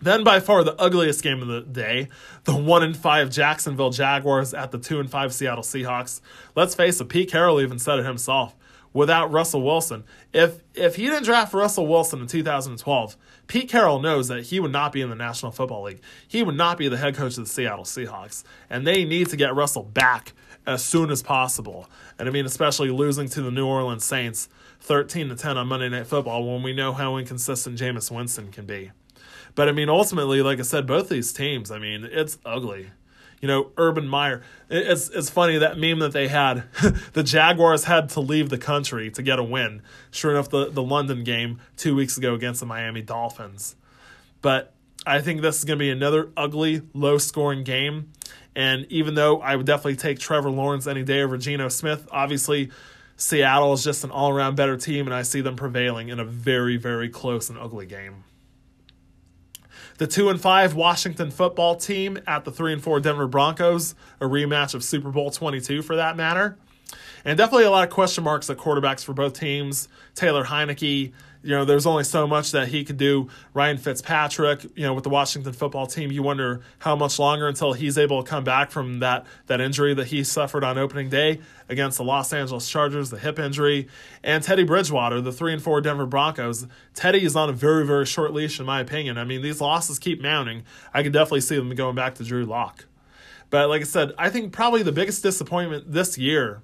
Then by far the ugliest game of the day, the one and five Jacksonville Jaguars at the two and five Seattle Seahawks. Let's face it, Pete Carroll even said it himself without Russell Wilson. If if he didn't draft Russell Wilson in 2012, Pete Carroll knows that he would not be in the National Football League. He would not be the head coach of the Seattle Seahawks, and they need to get Russell back as soon as possible. And I mean, especially losing to the New Orleans Saints 13 to 10 on Monday Night Football when we know how inconsistent Jameis Winston can be. But I mean, ultimately, like I said, both these teams, I mean, it's ugly you know, Urban Meyer. It's it's funny that meme that they had. the Jaguars had to leave the country to get a win. Sure enough, the, the London game two weeks ago against the Miami Dolphins. But I think this is going to be another ugly, low scoring game. And even though I would definitely take Trevor Lawrence any day over Geno Smith, obviously Seattle is just an all around better team, and I see them prevailing in a very, very close and ugly game the two and five Washington football team at the three and four Denver Broncos, a rematch of Super Bowl 22 for that matter. And definitely a lot of question marks at quarterbacks for both teams. Taylor Heinicke, you know, there's only so much that he could do. Ryan Fitzpatrick, you know, with the Washington football team, you wonder how much longer until he's able to come back from that that injury that he suffered on opening day against the Los Angeles Chargers, the hip injury, and Teddy Bridgewater, the three and four Denver Broncos. Teddy is on a very very short leash, in my opinion. I mean, these losses keep mounting. I could definitely see them going back to Drew Lock. But like I said, I think probably the biggest disappointment this year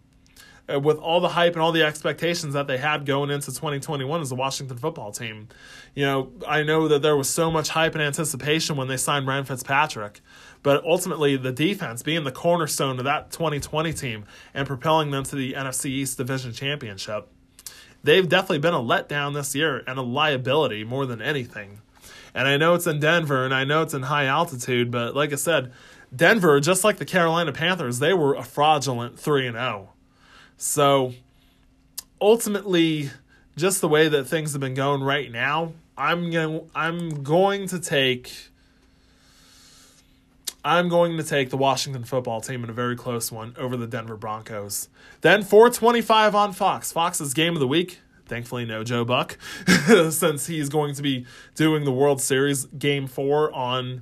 Uh, with all the hype and all the expectations that they had going into 2021 as a Washington football team. You know, I know that there was so much hype and anticipation when they signed Ryan Fitzpatrick, but ultimately the defense being the cornerstone of that 2020 team and propelling them to the NFC East Division Championship. They've definitely been a letdown this year and a liability more than anything. And I know it's in Denver and I know it's in high altitude, but like I said, Denver, just like the Carolina Panthers, they were a fraudulent 3 and 0. So ultimately, just the way that things have been going right now, I'm going to I'm going to take I'm going to take the Washington football team in a very close one over the Denver Broncos. Then 425 on Fox. Fox's game of the week. Thankfully, no Joe Buck, since he's going to be doing the World Series game four on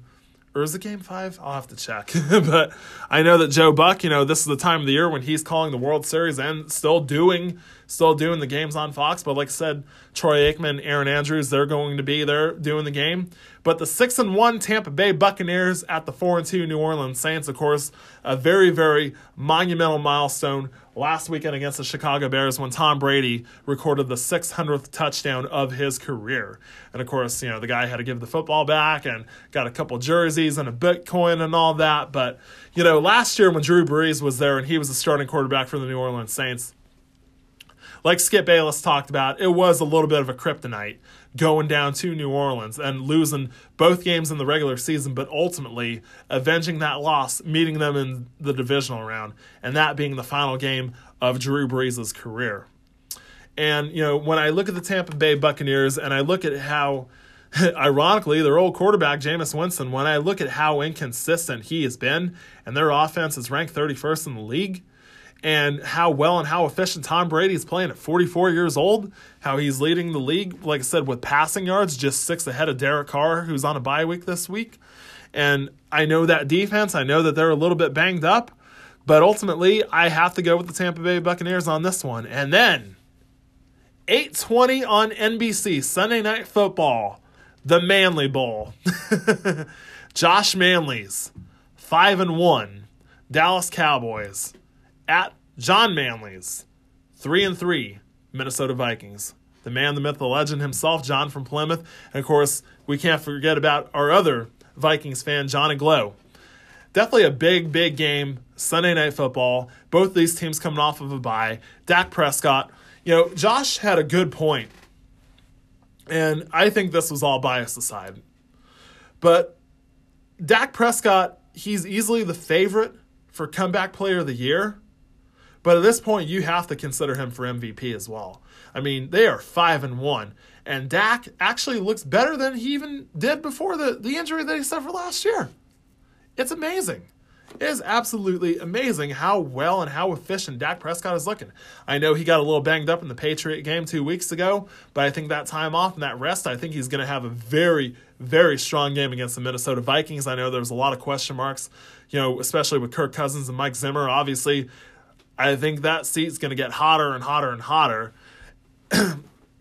or is it game five? I'll have to check. but I know that Joe Buck, you know, this is the time of the year when he's calling the World Series and still doing still doing the games on Fox. But like I said, Troy Aikman, Erin Andrews, they're going to be there doing the game. But the six and one Tampa Bay Buccaneers at the four and two New Orleans Saints, of course, a very, very monumental milestone last weekend against the Chicago Bears when Tom Brady recorded the 600th touchdown of his career. And of course, you know, the guy had to give the football back and got a couple jerseys and a Bitcoin and all that. But, you know, last year when Drew Brees was there and he was the starting quarterback for the New Orleans Saints, like Skip Bayless talked about, it was a little bit of a kryptonite going down to New Orleans and losing both games in the regular season, but ultimately avenging that loss, meeting them in the divisional round, and that being the final game of Drew Brees' career. And, you know, when I look at the Tampa Bay Buccaneers and I look at how, ironically, their old quarterback, Jameis Winston, when I look at how inconsistent he has been and their offense is ranked 31st in the league, and how well and how efficient Tom Brady is playing at 44 years old, how he's leading the league, like I said, with passing yards, just six ahead of Derek Carr, who's on a bye week this week. And I know that defense, I know that they're a little bit banged up, but ultimately I have to go with the Tampa Bay Buccaneers on this one. And then 820 on NBC, Sunday Night Football, the Manly Bowl. Josh Manley's 5 and 1, Dallas Cowboys at John Manley's, three and three Minnesota Vikings. The man, the myth, the legend himself, John from Plymouth, and of course we can't forget about our other Vikings fan, Johnny Glow. Definitely a big, big game. Sunday night football. Both these teams coming off of a bye. Dak Prescott. You know, Josh had a good point, and I think this was all bias aside. But Dak Prescott, he's easily the favorite for comeback player of the year. But at this point, you have to consider him for MVP as well. I mean, they are five and one, and Dak actually looks better than he even did before the, the injury that he suffered last year. It's amazing. It is absolutely amazing how well and how efficient Dak Prescott is looking. I know he got a little banged up in the Patriot game two weeks ago, but I think that time off and that rest, I think he's going to have a very, very strong game against the Minnesota Vikings. I know there's a lot of question marks, you know, especially with Kirk Cousins and Mike Zimmer. Obviously, I think that seat's going to get hotter and hotter and hotter.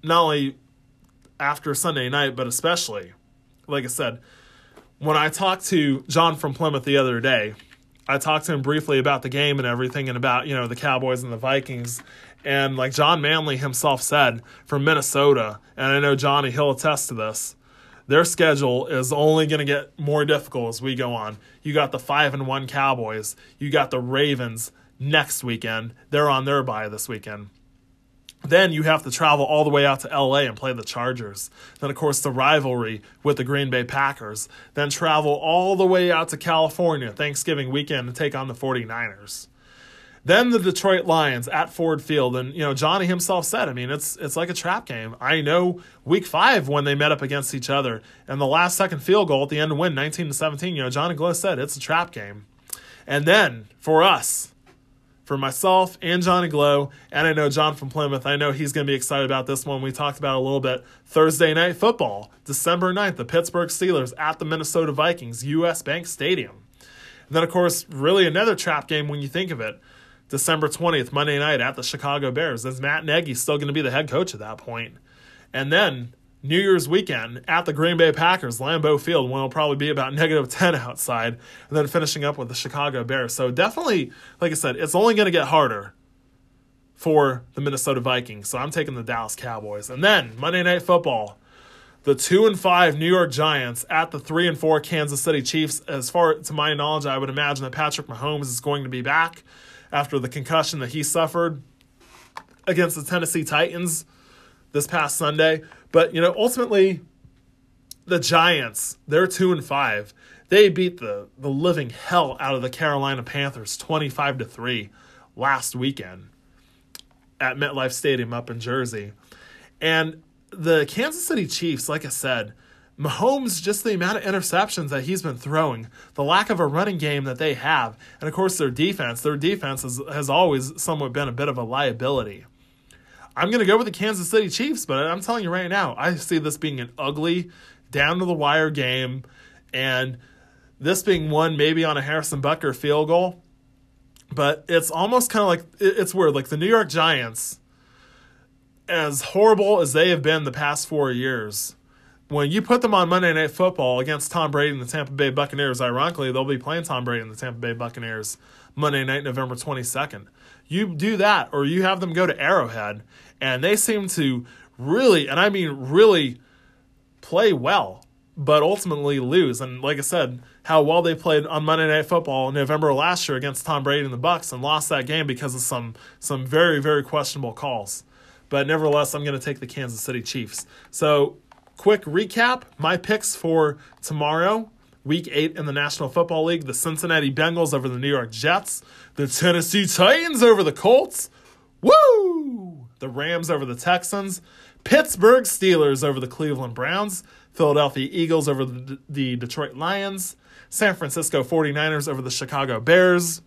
Not only after Sunday night, but especially, like I said, when I talked to John from Plymouth the other day, I talked to him briefly about the game and everything and about, you know, the Cowboys and the Vikings. And like John Manley himself said from Minnesota, and I know Johnny, he'll attest to this, their schedule is only going to get more difficult as we go on. You got the 5 and 1 Cowboys, you got the Ravens, next weekend. They're on their bye this weekend. Then you have to travel all the way out to LA and play the Chargers. Then, of course, the rivalry with the Green Bay Packers. Then travel all the way out to California Thanksgiving weekend to take on the 49ers. Then the Detroit Lions at Ford Field, and you know Johnny himself said, I mean it's it's like a trap game. I know Week Five when they met up against each other, and the last second field goal at the end to win, 19 to 17. You know Johnny Glow said it's a trap game. And then for us, for myself and Johnny Glow, and I know John from Plymouth. I know he's going to be excited about this one. We talked about a little bit. Thursday night football, December 9th, the Pittsburgh Steelers at the Minnesota Vikings, US Bank Stadium. And then, of course, really another trap game when you think of it. December 20th, Monday night at the Chicago Bears. Is Matt Nagy still going to be the head coach at that point? And then New Year's weekend at the Green Bay Packers, Lambeau Field, when it'll probably be about negative 10 outside, and then finishing up with the Chicago Bears. So definitely, like I said, it's only going to get harder for the Minnesota Vikings. So I'm taking the Dallas Cowboys. And then Monday Night Football, the two and five New York Giants at the three and four Kansas City Chiefs. As far to my knowledge, I would imagine that Patrick Mahomes is going to be back after the concussion that he suffered against the Tennessee Titans this past Sunday. But you know, ultimately, the Giants, they're two and five. They beat the the living hell out of the Carolina Panthers twenty five to three last weekend at MetLife Stadium up in Jersey. And the Kansas City Chiefs, like I said, Mahomes, just the amount of interceptions that he's been throwing, the lack of a running game that they have, and of course their defense. Their defense has, has always somewhat been a bit of a liability. I'm going to go with the Kansas City Chiefs, but I'm telling you right now, I see this being an ugly, down to the wire game, and this being won maybe on a Harrison Butker field goal. But it's almost kind of like it's weird. Like the New York Giants, as horrible as they have been the past four years, when you put them on Monday Night Football against Tom Brady and the Tampa Bay Buccaneers, ironically, they'll be playing Tom Brady and the Tampa Bay Buccaneers Monday night, November 22nd. You do that, or you have them go to Arrowhead, and they seem to really, and I mean really, play well, but ultimately lose. And like I said, how well they played on Monday Night Football in November last year against Tom Brady and the Bucs, and lost that game because of some some very very questionable calls. But nevertheless, I'm going to take the Kansas City Chiefs. So, quick recap: my picks for tomorrow. Week 8 in the National Football League, the Cincinnati Bengals over the New York Jets, the Tennessee Titans over the Colts, woo! The Rams over the Texans, Pittsburgh Steelers over the Cleveland Browns, Philadelphia Eagles over the, the Detroit Lions, San Francisco 49ers over the Chicago Bears,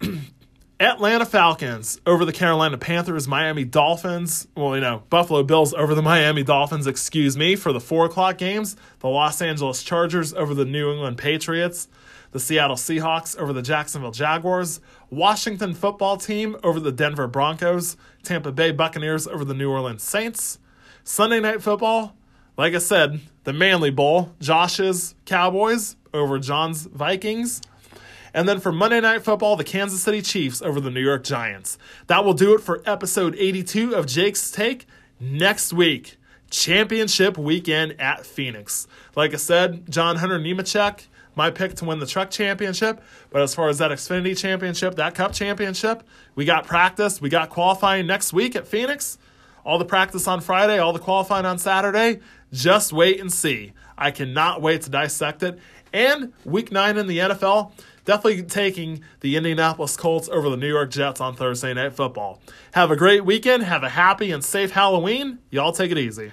Atlanta Falcons over the Carolina Panthers, Miami Dolphins. Well, you know, Buffalo Bills over the Miami Dolphins, excuse me, for the four o'clock games. The Los Angeles Chargers over the New England Patriots. The Seattle Seahawks over the Jacksonville Jaguars. Washington football team over the Denver Broncos. Tampa Bay Buccaneers over the New Orleans Saints. Sunday night football, like I said, the Manly Bowl, Josh's Cowboys over John's Vikings. And then for Monday Night Football, the Kansas City Chiefs over the New York Giants. That will do it for episode 82 of Jake's Take. Next week, championship weekend at Phoenix. Like I said, John Hunter Nemechek, my pick to win the truck championship. But as far as that Xfinity championship, that cup championship, we got practice, we got qualifying next week at Phoenix. All the practice on Friday, all the qualifying on Saturday. Just wait and see. I cannot wait to dissect it. And week nine in the NFL, definitely taking the Indianapolis Colts over the New York Jets on Thursday Night Football. Have a great weekend. Have a happy and safe Halloween. Y'all take it easy.